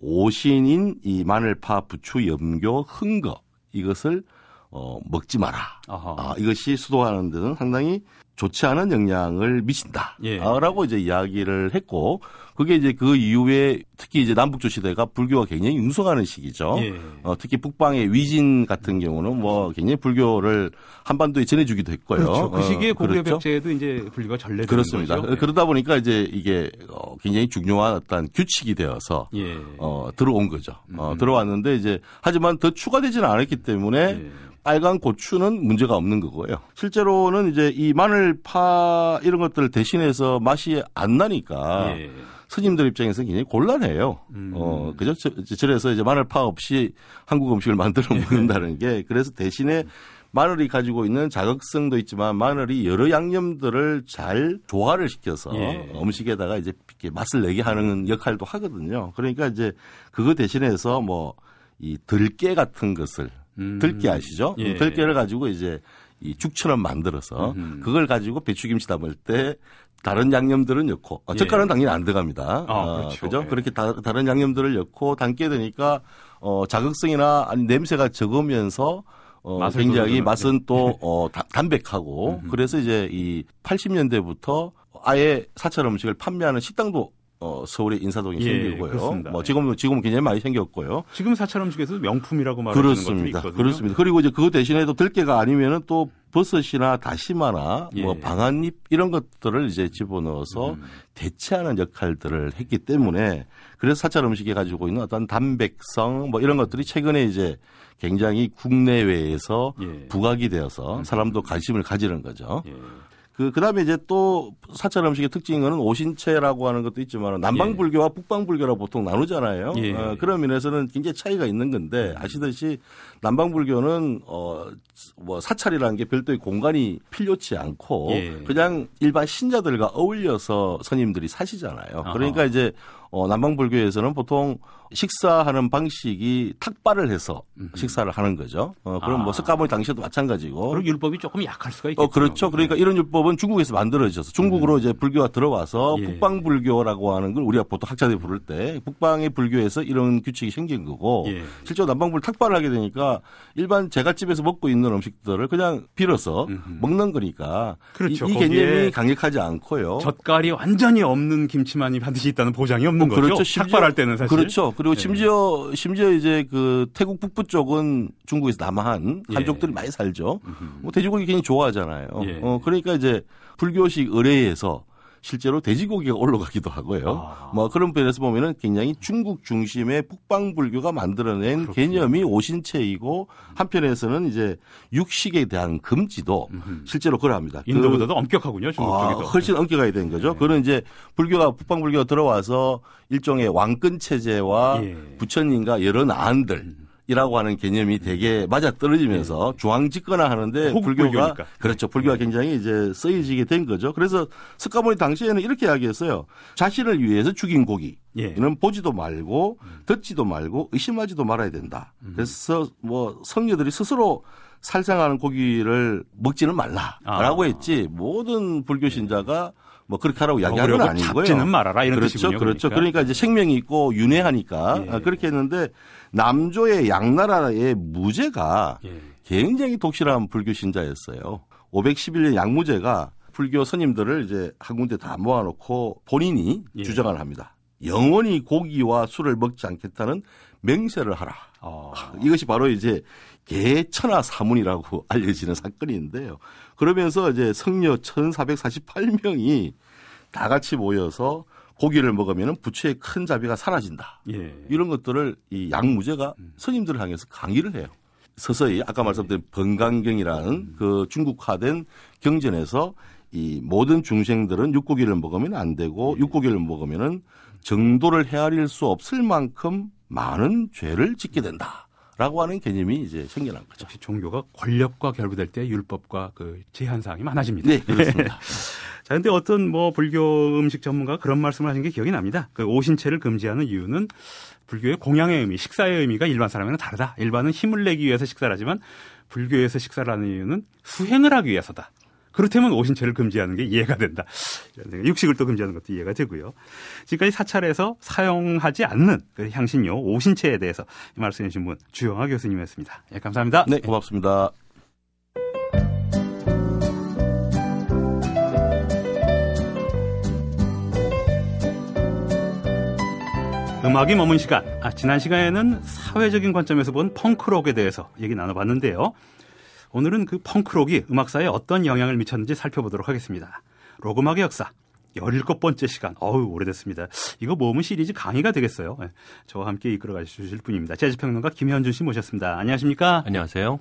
Speaker 6: 오신인 이 마늘파, 부추, 염교, 흥거 이것을 어, 먹지 마라.
Speaker 2: 아하.
Speaker 6: 아, 이것이 수도하는 데는 상당히 좋지 않은 영향을 미친다.
Speaker 2: 예.
Speaker 6: 라고 이제 이야기를 했고, 그게 이제 그 이후에 특히 이제 남북조 시대가 불교가 굉장히 융성하는 시기죠.
Speaker 2: 예.
Speaker 6: 어, 특히 북방의 위진 같은 경우는 뭐 굉장히 불교를 한반도에 전해주기도 했고요.
Speaker 2: 그렇죠. 그 시기에
Speaker 6: 어,
Speaker 2: 고구려
Speaker 6: 그렇죠.
Speaker 2: 백제에도 이제 불교가 전래되는
Speaker 6: 그렇습니다.
Speaker 2: 거죠. 예.
Speaker 6: 그러다 보니까 이제 이게 어, 굉장히 중요한 어떤 규칙이 되어서
Speaker 2: 예.
Speaker 6: 어, 들어온 거죠. 어,
Speaker 2: 음.
Speaker 6: 들어왔는데 이제 하지만 더 추가되지는 않았기 때문에
Speaker 2: 예.
Speaker 6: 빨간 고추는 문제가 없는 거고요. 실제로는 이제 이 마늘파 이런 것들 대신해서 맛이 안 나니까
Speaker 2: 예.
Speaker 6: 스님들 입장에서 굉장히 곤란해요.
Speaker 2: 음.
Speaker 6: 어, 그죠? 저- 저래서 이제 마늘파 없이 한국 음식을 만들어 먹는다는 게 그래서 대신에 마늘이 가지고 있는 자극성도 있지만 마늘이 여러 양념들을 잘 조화를 시켜서
Speaker 2: 예.
Speaker 6: 음식에다가 이제 맛을 내게 하는 역할도 하거든요. 그러니까 이제 그거 대신해서 뭐 이 들깨 같은 것을
Speaker 2: 음.
Speaker 6: 들깨 아시죠?
Speaker 2: 예.
Speaker 6: 들깨를 가지고 이제 이 죽처럼 만들어서
Speaker 2: 음흠.
Speaker 6: 그걸 가지고 배추김치 담을 때 다른 양념들은 넣고 어,
Speaker 2: 예.
Speaker 6: 젓갈은 당연히 안 들어갑니다.
Speaker 2: 아,
Speaker 6: 어,
Speaker 2: 그렇죠.
Speaker 6: 그죠?
Speaker 2: 예.
Speaker 6: 그렇게 다, 다른 양념들을 넣고 담게 되니까 어, 자극성이나 아니 냄새가 적으면서 어,
Speaker 2: 맛을
Speaker 6: 굉장히 맛은 또 어, 다- 담백하고
Speaker 2: 음흠.
Speaker 6: 그래서 이제 이 80년대부터 아예 사찰 음식을 판매하는 식당도 어, 서울에 인사동에
Speaker 2: 예,
Speaker 6: 생기고요.
Speaker 2: 그렇습니다.
Speaker 6: 뭐 지금은 지금은 굉장히 많이 생겼고요.
Speaker 2: 지금 사찰 음식에서 명품이라고 말하는
Speaker 6: 그렇습니다.
Speaker 2: 있거든요.
Speaker 6: 그렇습니다. 그리고 이제 그거 대신에도 들깨가 아니면은 또 버섯이나 다시마나 뭐
Speaker 2: 예.
Speaker 6: 방아잎 이런 것들을 이제 집어넣어서
Speaker 2: 음.
Speaker 6: 대체하는 역할들을 했기 때문에 그래서 사찰 음식이 가지고 있는 어떤 담백성 뭐 이런 것들이 최근에 이제 굉장히 국내외에서
Speaker 2: 예.
Speaker 6: 부각이 되어서 사람도 관심을 가지는 거죠.
Speaker 2: 예.
Speaker 6: 그, 그 다음에 이제 또 사찰 음식의 특징인 거는 오신채라고 하는 것도 있지만 남방불교와 북방불교라 보통 나누잖아요.
Speaker 2: 예.
Speaker 6: 어, 그런 면에서는 굉장히 차이가 있는 건데 아시듯이 남방불교는 어, 뭐 사찰이라는 게 별도의 공간이 필요치 않고
Speaker 2: 예.
Speaker 6: 그냥 일반 신자들과 어울려서 스님들이 사시잖아요.
Speaker 2: 아하.
Speaker 6: 그러니까 이제 어, 남방불교에서는 보통 식사하는 방식이 탁발을 해서 식사를 하는 거죠. 어, 그럼
Speaker 2: 아.
Speaker 6: 뭐 석가모니 당시에도 마찬가지고.
Speaker 2: 그리고 율법이 조금 약할 수가 있겠죠.
Speaker 6: 어, 그렇죠. 그러니까 이런 율법은 중국에서 만들어져서 중국으로 이제 불교가 들어와서
Speaker 2: 음. 예.
Speaker 6: 북방불교라고 하는 걸 우리가 보통 학자들이 부를 때 북방의 불교에서 이런 규칙이 생긴 거고
Speaker 2: 예.
Speaker 6: 실제로 남방불 탁발을 하게 되니까 일반 제갓집에서 먹고 있는 음식들을 그냥 빌어서
Speaker 2: 음흠.
Speaker 6: 먹는 거니까
Speaker 2: 그렇죠.
Speaker 6: 이, 이 개념이 강력하지 않고요.
Speaker 2: 젓갈이 완전히 없는 김치만이 반드시 있다는 보장이 없는 거죠.
Speaker 6: 그렇죠. 심지어-
Speaker 2: 삭발할 때는 사실.
Speaker 6: 그렇죠. 그리고
Speaker 2: 예.
Speaker 6: 심지어 심지어 이제 그 태국 북부 쪽은 중국에서 남한
Speaker 2: 예.
Speaker 6: 한족들이 많이 살죠. 뭐 돼지고기 굉장히 좋아하잖아요.
Speaker 2: 예.
Speaker 6: 어 그러니까 이제 불교식 의례에서 실제로 돼지고기가 올라가기도 하고요.
Speaker 2: 아.
Speaker 6: 뭐 그런 면에서 보면은 굉장히 중국 중심의 북방 불교가 만들어낸
Speaker 2: 그렇군요.
Speaker 6: 개념이 오신채이고 한편에서는 이제 육식에 대한 금지도
Speaker 2: 음흠.
Speaker 6: 실제로 그러합니다. 그
Speaker 2: 인도보다도 엄격하고요. 중국
Speaker 6: 아,
Speaker 2: 쪽이 더.
Speaker 6: 훨씬 엄격하게 된 거죠.
Speaker 2: 네.
Speaker 6: 그는 이제 불교가 북방 불교가 들어와서 일종의 왕권 체제와
Speaker 2: 예.
Speaker 6: 부처님과 여러 나안들 이라고 하는 개념이 되게 맞아 떨어지면서 중앙 집권화 하는데
Speaker 2: 예. 호국
Speaker 6: 불교가
Speaker 2: 불교니까.
Speaker 6: 그렇죠. 불교가
Speaker 2: 예.
Speaker 6: 굉장히 이제 쓰여지게 된 거죠. 그래서 석가모니 당시에는 이렇게 이야기했어요. 자신을 위해서 죽인 고기
Speaker 2: 예.
Speaker 6: 이는 보지도 말고 듣지도 말고 의심하지도 말아야 된다.
Speaker 2: 음.
Speaker 6: 그래서 뭐 성녀들이 스스로 살생하는 고기를 먹지는 말라라고
Speaker 2: 아.
Speaker 6: 했지 모든 불교 신자가 뭐 그렇게 하라고 이야기하는 건 아니고요.
Speaker 2: 잡지는 말아라 이런
Speaker 6: 그렇죠,
Speaker 2: 뜻이군요.
Speaker 6: 그렇죠.
Speaker 2: 그러니까.
Speaker 6: 그러니까 이제 생명이 있고 윤회하니까
Speaker 2: 예.
Speaker 6: 아, 그렇게 했는데 남조의 양나라의 무제가
Speaker 2: 예.
Speaker 6: 굉장히 독실한 불교 신자였어요. 511년 양무제가 불교 스님들을 이제 한 군데 다 모아놓고 본인이
Speaker 2: 예.
Speaker 6: 주장을 합니다. 영원히 고기와 술을 먹지 않겠다는 맹세를 하라.
Speaker 2: 어.
Speaker 6: 이것이 바로 이제 개천하 사문이라고 알려지는 사건인데요. 그러면서 이제 성녀 1448명이 다 같이 모여서 고기를 먹으면 부처의 큰 자비가 사라진다.
Speaker 2: 예.
Speaker 6: 이런 것들을 이 양무제가 스님들을 향해서 강의를 해요. 서서히 아까 말씀드린 번강경이라는 그 중국화된 경전에서 이 모든 중생들은 육고기를 먹으면 안 되고 육고기를 먹으면은 정도를 헤아릴 수 없을 만큼 많은 죄를 짓게 된다 라고 하는 개념이 이제 생겨난 거죠.
Speaker 2: 역시 종교가 권력과 결부될 때 율법과 그 제한 사항이 많아집니다.
Speaker 6: 네, 그렇습니다.
Speaker 2: 자, 근데 어떤 뭐 불교 음식 전문가가 그런 말씀을 하신 게 기억이 납니다. 그 오신채를 금지하는 이유는 불교의 공양의 의미, 식사의 의미가 일반 사람이랑 다르다. 일반은 힘을 내기 위해서 식사를 하지만 불교에서 식사를 하는 이유는 수행을 하기 위해서다. 그렇다면 오신채를 금지하는 게 이해가 된다. 육식을 또 금지하는 것도 이해가 되고요. 지금까지 사찰에서 사용하지 않는 그 향신료 오신채에 대해서 말씀해 주신 분 주영아 교수님이었습니다. 예, 감사합니다.
Speaker 6: 네, 고맙습니다.
Speaker 2: 음악이 머문 시간. 아, 지난 시간에는 사회적인 관점에서 본 펑크록에 대해서 얘기 나눠봤는데요. 오늘은 그 펑크록이 음악사에 어떤 영향을 미쳤는지 살펴보도록 하겠습니다. 로그음악의 역사. 17번째 시간. 어우, 오래됐습니다. 이거 모으면 시리즈 강의가 되겠어요. 네, 저와 함께 이끌어 가주실 분입니다. 재즈평론가 김현준 씨 모셨습니다. 안녕하십니까?
Speaker 7: 안녕하세요.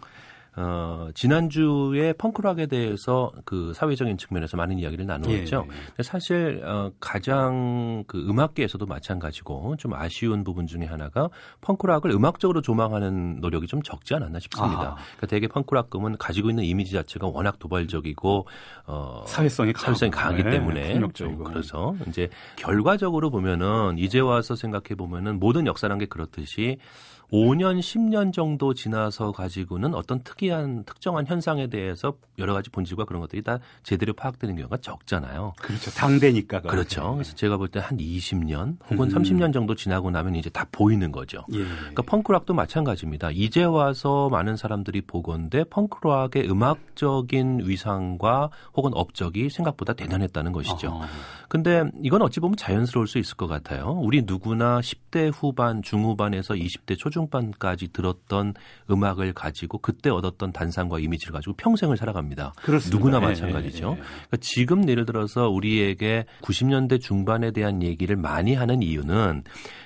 Speaker 7: 어, 지난주에 펑크락에 대해서 그 사회적인 측면에서 많은 이야기를 나누었죠. 예. 사실 어, 가장 그 음악계에서도 마찬가지고 좀 아쉬운 부분 중에 하나가 펑크락을 음악적으로 조망하는 노력이 좀 적지 않았나 싶습니다. 그러니까 대개 펑크락금은 가지고 있는 이미지 자체가 워낙 도발적이고 어,
Speaker 2: 사회성이,
Speaker 7: 사회성이 강하기
Speaker 2: 네,
Speaker 7: 때문에 좀 그래서 이제 결과적으로 보면은 이제 와서 생각해 보면은 모든 역사란 게 그렇듯이 5년, 10년 정도 지나서 가지고는 어떤 특이한 특정한 현상에 대해서 여러 가지 본질과 그런 것들이 다 제대로 파악되는 경우가 적잖아요.
Speaker 2: 그렇죠. 당대니까.
Speaker 7: 그렇죠. 그래서 제가 볼 때 한 20년 혹은 음. 30년 정도 지나고 나면 이제 다 보이는 거죠. 예. 그러니까 펑크락도 마찬가지입니다. 이제 와서 많은 사람들이 보건데 펑크락의 음악적인 위상과 혹은 업적이 생각보다 대단했다는 것이죠. 어. 근데 이건 어찌 보면 자연스러울 수 있을 것 같아요. 우리 누구나 10대 후반, 중후반에서 20대 초중 초중반까지 들었던 음악을 가지고 그때 얻었던 단상과 이미지를 가지고 평생을 살아갑니다.
Speaker 2: 그렇습니다.
Speaker 7: 누구나 예, 마찬가지죠. 예, 예. 그러니까 지금 예를 들어서 우리에게 90년대 중반에 대한 얘기를 많이 하는 이유는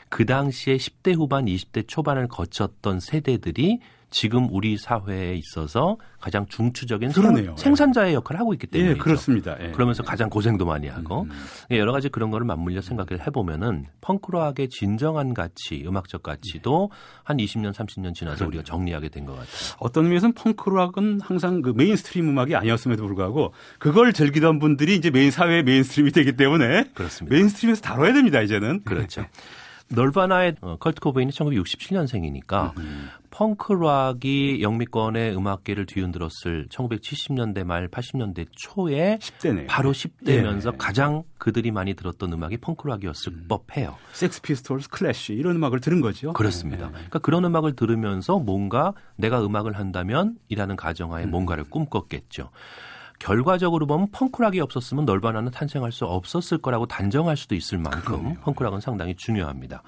Speaker 7: 그 당시에 10대 후반, 20대 초반을 거쳤던 세대들이 지금 우리 사회에 있어서 가장 중추적인 그러네요. 생산자의 역할을 하고 있기 때문에
Speaker 2: 예, 그렇습니다. 예.
Speaker 7: 그러면서 가장 고생도 많이 하고 음. 예, 여러 가지 그런 거를 맞물려 생각을 해보면은 펑크락의 진정한 가치, 음악적 가치도 한 20년, 30년 지나서 그러네요. 우리가 정리하게 된 것 같아요.
Speaker 2: 어떤 의미에서는 펑크락은 항상 그 mainstream 음악이 아니었음에도 불구하고 그걸 즐기던 분들이 이제 메인 사회의 mainstream이 되기 때문에 그렇습니다. mainstream에서 다뤄야 됩니다 이제는.
Speaker 7: 그렇죠. 널바나의 어, 커트 코베인이 1967년생이니까 음. 펑크락이 영미권의 음악계를 뒤흔들었을 1970년대 말 80년대 초에 10대네. 바로 10대면서 예. 가장 그들이 많이 들었던 음악이 펑크락이었을 음. 법해요.
Speaker 2: 섹스 피스톨스, 클래시 이런 음악을 들은 거죠.
Speaker 7: 그렇습니다. 예. 그러니까 그런 음악을 들으면서 뭔가 내가 음악을 한다면 이라는 가정하에 음. 뭔가를 꿈꿨겠죠. 결과적으로 보면 펑크락이 없었으면 널바나는 탄생할 수 없었을 거라고 단정할 수도 있을 만큼 그럼요. 펑크락은 상당히 중요합니다.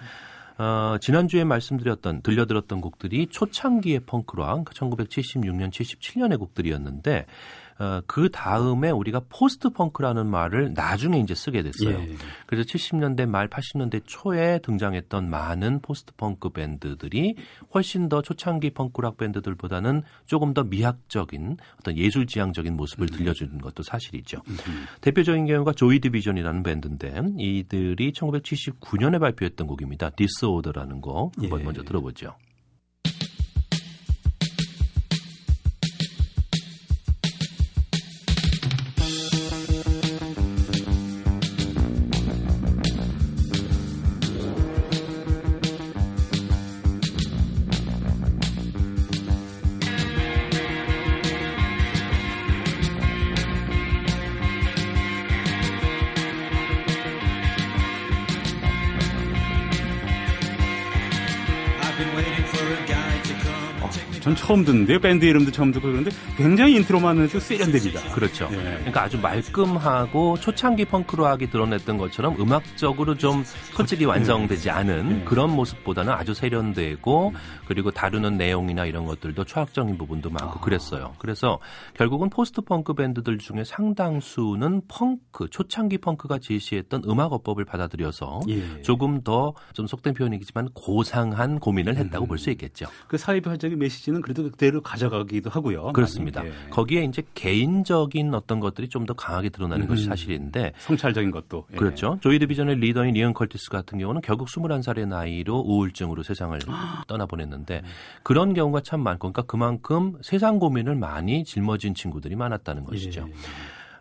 Speaker 7: 어, 지난주에 말씀드렸던 들려드렸던 곡들이 초창기의 펑크락 1976년 77년의 곡들이었는데 어, 그 다음에 우리가 post punk라는 말을 나중에 이제 쓰게 됐어요. 예. 그래서 70년대 말 80년대 초에 등장했던 많은 post punk 밴드들이 훨씬 더 초창기 펑크락 밴드들보다는 조금 더 미학적인 어떤 예술 지향적인 모습을 음. 들려주는 것도 사실이죠. 음. 대표적인 경우가 조이 디비전이라는 밴드인데 이들이 1979년에 발표했던 곡입니다. 디스오더라는 곡 한번 예. 먼저 들어보죠.
Speaker 2: 처음 듣는데요. 밴드 이름도 처음 듣고 그런데 굉장히 intro만 해도 세련됩니다.
Speaker 7: 그렇죠. 예. 그러니까 아주 말끔하고 초창기 펑크로하게 드러냈던 것처럼 음악적으로 좀 솔직히 완성되지 않은 예. 그런 모습보다는 아주 세련되고 그리고 다루는 내용이나 이런 것들도 철학적인 부분도 많고 아. 그랬어요. 그래서 결국은 post punk 밴드들 중에 상당수는 펑크, 초창기 펑크가 제시했던 음악 어법을 받아들여서 예. 조금 더 좀 속된 표현이지만 고상한 고민을 했다고 음. 볼수 있겠죠.
Speaker 2: 그 사회화적인 메시지 가치는 그래도 그대로 가져가기도 하고요.
Speaker 7: 그렇습니다. 예. 거기에 이제 개인적인 어떤 것들이 좀 더 강하게 드러나는 음. 것이 사실인데
Speaker 2: 성찰적인 것도
Speaker 7: 예. 그렇죠. 조이 디비전의 리더인 이언 컬티스 같은 경우는 결국 21살의 나이로 우울증으로 세상을 떠나보냈는데 그런 경우가 참 많고 그러니까 그만큼 세상 고민을 많이 짊어진 친구들이 많았다는 것이죠. 예.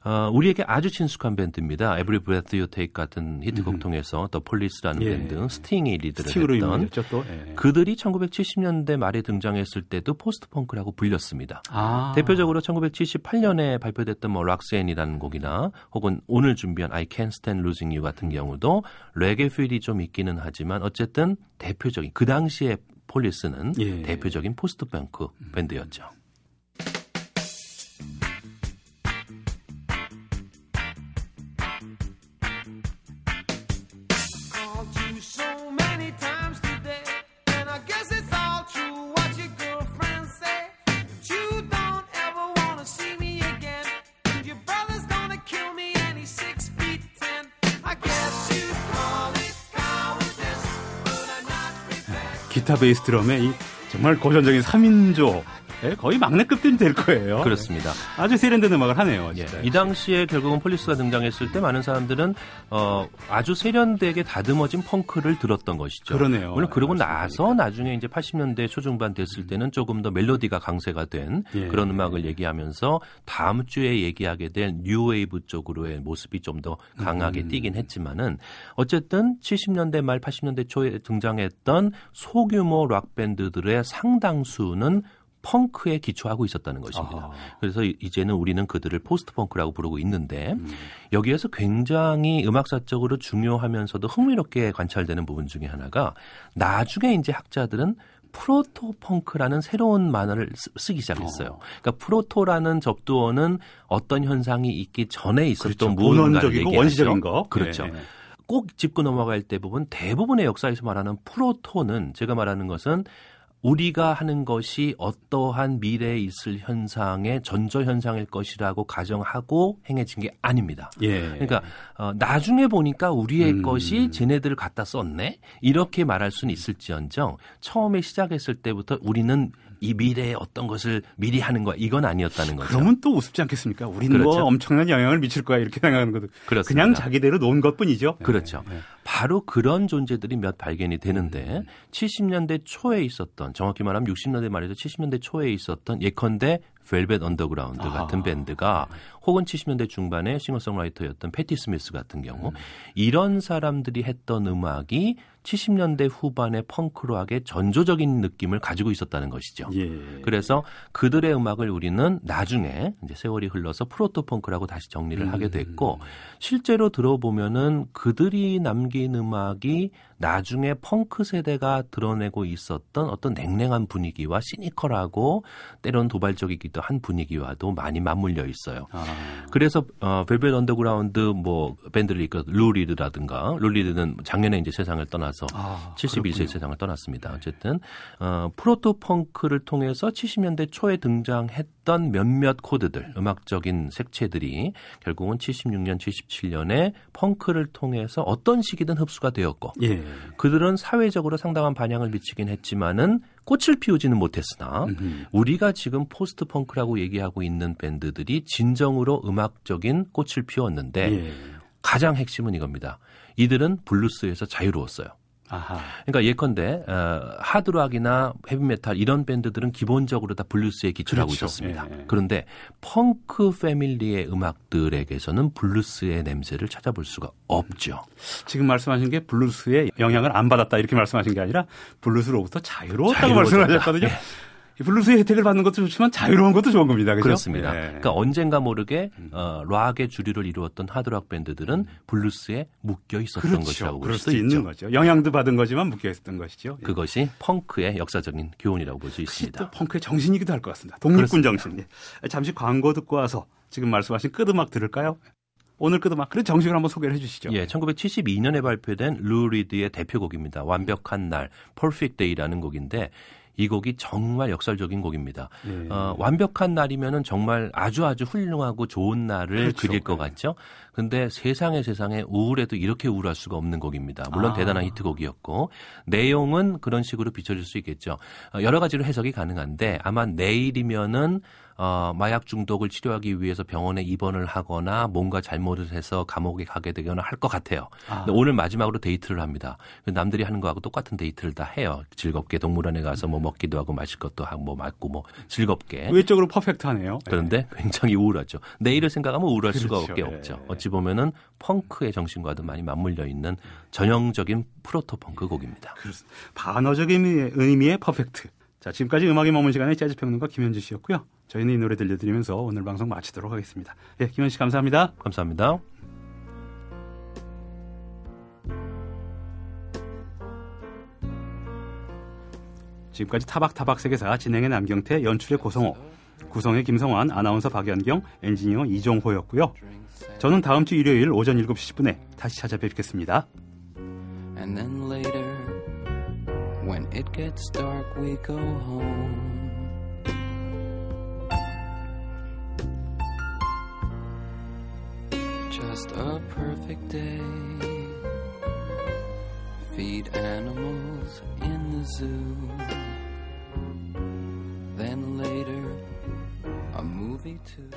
Speaker 7: 어, 우리에게 아주 친숙한 밴드입니다. Every Breath You Take 같은 히트곡 음. 통해서 더 폴리스라는 예. 밴드 스팅이 리드를 했던 또? 예. 그들이 1970년대 말에 등장했을 때도 post punk라고 불렸습니다. 아. 대표적으로 1978년에 발표됐던 뭐 Roxanne이라는 곡이나 혹은 오늘 준비한 I Can't Stand Losing You 같은 경우도 레게 feel이 좀 있기는 하지만 어쨌든 대표적인 그 당시에 폴리스는 예. 대표적인 post punk 밴드였죠.
Speaker 2: 기타 베이스 드럼의 이 정말 고전적인 3인조 예, 거의 막내급들이 될 거예요.
Speaker 7: 그렇습니다.
Speaker 2: 아주 세련된 음악을 하네요.
Speaker 7: 예,
Speaker 2: 진짜.
Speaker 7: 이 당시에 결국은 폴리스가 등장했을 때 많은 사람들은 어, 아주 세련되게 다듬어진 펑크를 들었던 것이죠.
Speaker 2: 그러네요.
Speaker 7: 물론 그러고
Speaker 2: 네,
Speaker 7: 나서 나중에 이제 80년대 초중반 됐을 때는 조금 더 멜로디가 강세가 된
Speaker 2: 예.
Speaker 7: 그런 음악을 얘기하면서 다음 주에 얘기하게 될 뉴웨이브 쪽으로의 모습이 좀 더 강하게
Speaker 2: 음.
Speaker 7: 띄긴 했지만은 어쨌든 70년대 말 80년대 초에 등장했던 소규모 락 밴드들의 상당수는 펑크에 기초하고 있었다는 것입니다.
Speaker 2: 아하.
Speaker 7: 그래서 이- 이제는 우리는 그들을 post punk라고 부르고 있는데
Speaker 2: 음.
Speaker 7: 여기에서 굉장히 음악사적으로 중요하면서도 흥미롭게 관찰되는 부분 중에 하나가 나중에 이제 학자들은 proto punk라는 새로운 말을 쓰- 쓰기 시작했어요. 그러니까 proto라는 접두어는 어떤 현상이 있기 전에 있었던
Speaker 2: 그렇죠.
Speaker 7: 무언가를 얘기하죠.
Speaker 2: 원시적인 거.
Speaker 7: 그렇죠.
Speaker 2: 예, 예.
Speaker 7: 꼭 짚고 넘어갈 때 부분 대부분의 역사에서 말하는 프로토는 제가 말하는 것은 우리가 하는 것이 어떠한 미래에 있을 현상의 전조 현상일 것이라고 가정하고 행해진 게 아닙니다.
Speaker 2: 예.
Speaker 7: 그러니까 어, 나중에 보니까 우리의
Speaker 2: 음.
Speaker 7: 것이 쟤네들을 갖다 썼네 이렇게 말할 수는 있을지언정 처음에 시작했을 때부터 우리는 이 미래에 어떤 것을 미리 하는 거야 이건 아니었다는 거죠.
Speaker 2: 그러면 또 우습지 않겠습니까? 우리는
Speaker 7: 그렇죠.
Speaker 2: 뭐 엄청난 영향을 미칠 거야 이렇게 생각하는 것도
Speaker 7: 그렇습니다.
Speaker 2: 그냥 자기대로 놓은 것뿐이죠.
Speaker 7: 그렇죠.
Speaker 2: 예, 예.
Speaker 7: 바로 그런 존재들이 몇 발견이 되는데 70년대 초에 있었던 정확히 말하면 60년대 말에서 70년대 초에 있었던 예컨대 벨벳 언더그라운드
Speaker 2: 아.
Speaker 7: 같은 밴드가 혹은 70년대 중반에 싱어송라이터였던 패티 스미스 같은 경우 이런 사람들이 했던 음악이 70년대 후반의 펑크락의 전조적인 느낌을 가지고 있었다는 것이죠.
Speaker 2: 예.
Speaker 7: 그래서 그들의 음악을 우리는 나중에 이제 세월이 흘러서 proto punk라고 다시 정리를
Speaker 2: 음.
Speaker 7: 하게 됐고 실제로 들어보면은 그들이 남긴 음악이 나중에 펑크 세대가 드러내고 있었던 어떤 냉랭한 분위기와 시니컬하고 때론 도발적이기도 한 분위기와도 많이 맞물려 있어요.
Speaker 2: 아,
Speaker 7: 그래서 어 벨벳 언더그라운드 뭐 밴드를 이끌 루리드라든가 루리드는 작년에 이제 세상을 떠나서
Speaker 2: 아,
Speaker 7: 71세
Speaker 2: 그렇군요.
Speaker 7: 세상을 떠났습니다. 어쨌든 어, proto punk를 통해서 70년대 초에 등장했던 몇몇 코드들, 음악적인 색채들이 결국은 76년, 77년에 펑크를 통해서 어떤 식이든 흡수가 되었고
Speaker 2: 예.
Speaker 7: 그들은 사회적으로 상당한 반향을 미치긴 했지만은 꽃을 피우지는 못했으나
Speaker 2: 음흠.
Speaker 7: 우리가 지금 post punk라고 얘기하고 있는 밴드들이 진정으로 음악적인 꽃을 피웠는데
Speaker 2: 예.
Speaker 7: 가장 핵심은 이겁니다. 이들은 블루스에서 자유로웠어요.
Speaker 2: 아하.
Speaker 7: 그러니까 예컨대 어, 하드락이나 헤비메탈 이런 밴드들은 기본적으로 다 블루스에 기초를 하고
Speaker 2: 그렇죠.
Speaker 7: 있었습니다.
Speaker 2: 예, 예.
Speaker 7: 그런데 펑크 패밀리의 음악들에게서는 블루스의 냄새를 찾아볼 수가 없죠.
Speaker 2: 지금 말씀하신 게 블루스의 영향을 안 받았다 이렇게 말씀하신 게 아니라 블루스로부터 자유로웠다고
Speaker 7: 자유로워졌다.
Speaker 2: 말씀하셨거든요.
Speaker 7: 예.
Speaker 2: 이 블루스의 혜택을 받는 것도 좋지만 자유로운 것도 좋은 겁니다. 그죠?
Speaker 7: 그렇습니다.
Speaker 2: 예.
Speaker 7: 그러니까 언젠가 모르게 어, 락의 주류를 이루었던 하드락 밴드들은 블루스에 묶여 있었던
Speaker 2: 그렇죠.
Speaker 7: 것이라고 볼 수
Speaker 2: 있는. 거죠. 영향도 받은 거지만 묶여 있었던 것이죠. 예.
Speaker 7: 그것이 펑크의 역사적인 교훈이라고 볼 수 있습니다.
Speaker 2: 또 펑크의 정신이기도 할 것 같습니다. 독립군 정신. 예. 잠시 광고 듣고 와서 지금 말씀하신 끝음악 들을까요? 오늘 끝음악 그런 정식으로 한번 소개를 해주시죠.
Speaker 7: 예, 1972년에 발표된 루 리드의 대표곡입니다. 완벽한 날, Perfect Day라는 곡인데 이 곡이 정말 역설적인 곡입니다.
Speaker 2: 예.
Speaker 7: 어, 완벽한 날이면은 정말 아주 아주 훌륭하고 좋은 날을
Speaker 2: 그렇죠.
Speaker 7: 그릴 것
Speaker 2: 네.
Speaker 7: 같죠. 근데 세상에 세상에 우울해도 이렇게 우울할 수가 없는 곡입니다. 물론
Speaker 2: 아.
Speaker 7: 대단한 히트곡이었고 내용은 그런 식으로 비춰질 수 있겠죠. 어, 여러 가지로 해석이 가능한데 아마 내일이면은 어, 마약 중독을 치료하기 위해서 병원에 입원을 하거나 뭔가 잘못을 해서 감옥에 가게 되거나 할 것 같아요.
Speaker 2: 아.
Speaker 7: 오늘 마지막으로 데이트를 합니다. 남들이 하는 거하고 똑같은 데이트를 다 해요. 즐겁게 동물원에 가서 뭐 먹기도 하고 마실 것도 하고 뭐 맞고 뭐 즐겁게.
Speaker 2: 외적으로 퍼펙트하네요.
Speaker 7: 그런데 굉장히 우울하죠. 내일을 생각하면 우울할 수가
Speaker 2: 그렇죠.
Speaker 7: 밖에
Speaker 2: 예.
Speaker 7: 없죠. 어찌 보면은 펑크의 정신과도 많이 맞물려 있는 전형적인 프로토 펑크 곡입니다.
Speaker 2: 그렇습니다. 반어적인 의미의 퍼펙트. 자, 지금까지 음악이 머문 시간에 재즈 평론가 김현주 씨였고요. 저희는 이 노래 들려드리면서 오늘 방송 마치도록 하겠습니다. 예, 김현 씨 감사합니다.
Speaker 7: 감사합니다.
Speaker 2: 지금까지 타박타박 세계사 진행의 남경태, 연출의 고성호, 구성의 김성환, 아나운서 박연경, 엔지니어 이종호였고요. 저는 다음 주 일요일 오전 7시 10분에 다시 찾아뵙겠습니다.
Speaker 8: When it gets dark, we go home. Just a perfect day. feed animals in the zoo. Then later, a movie too.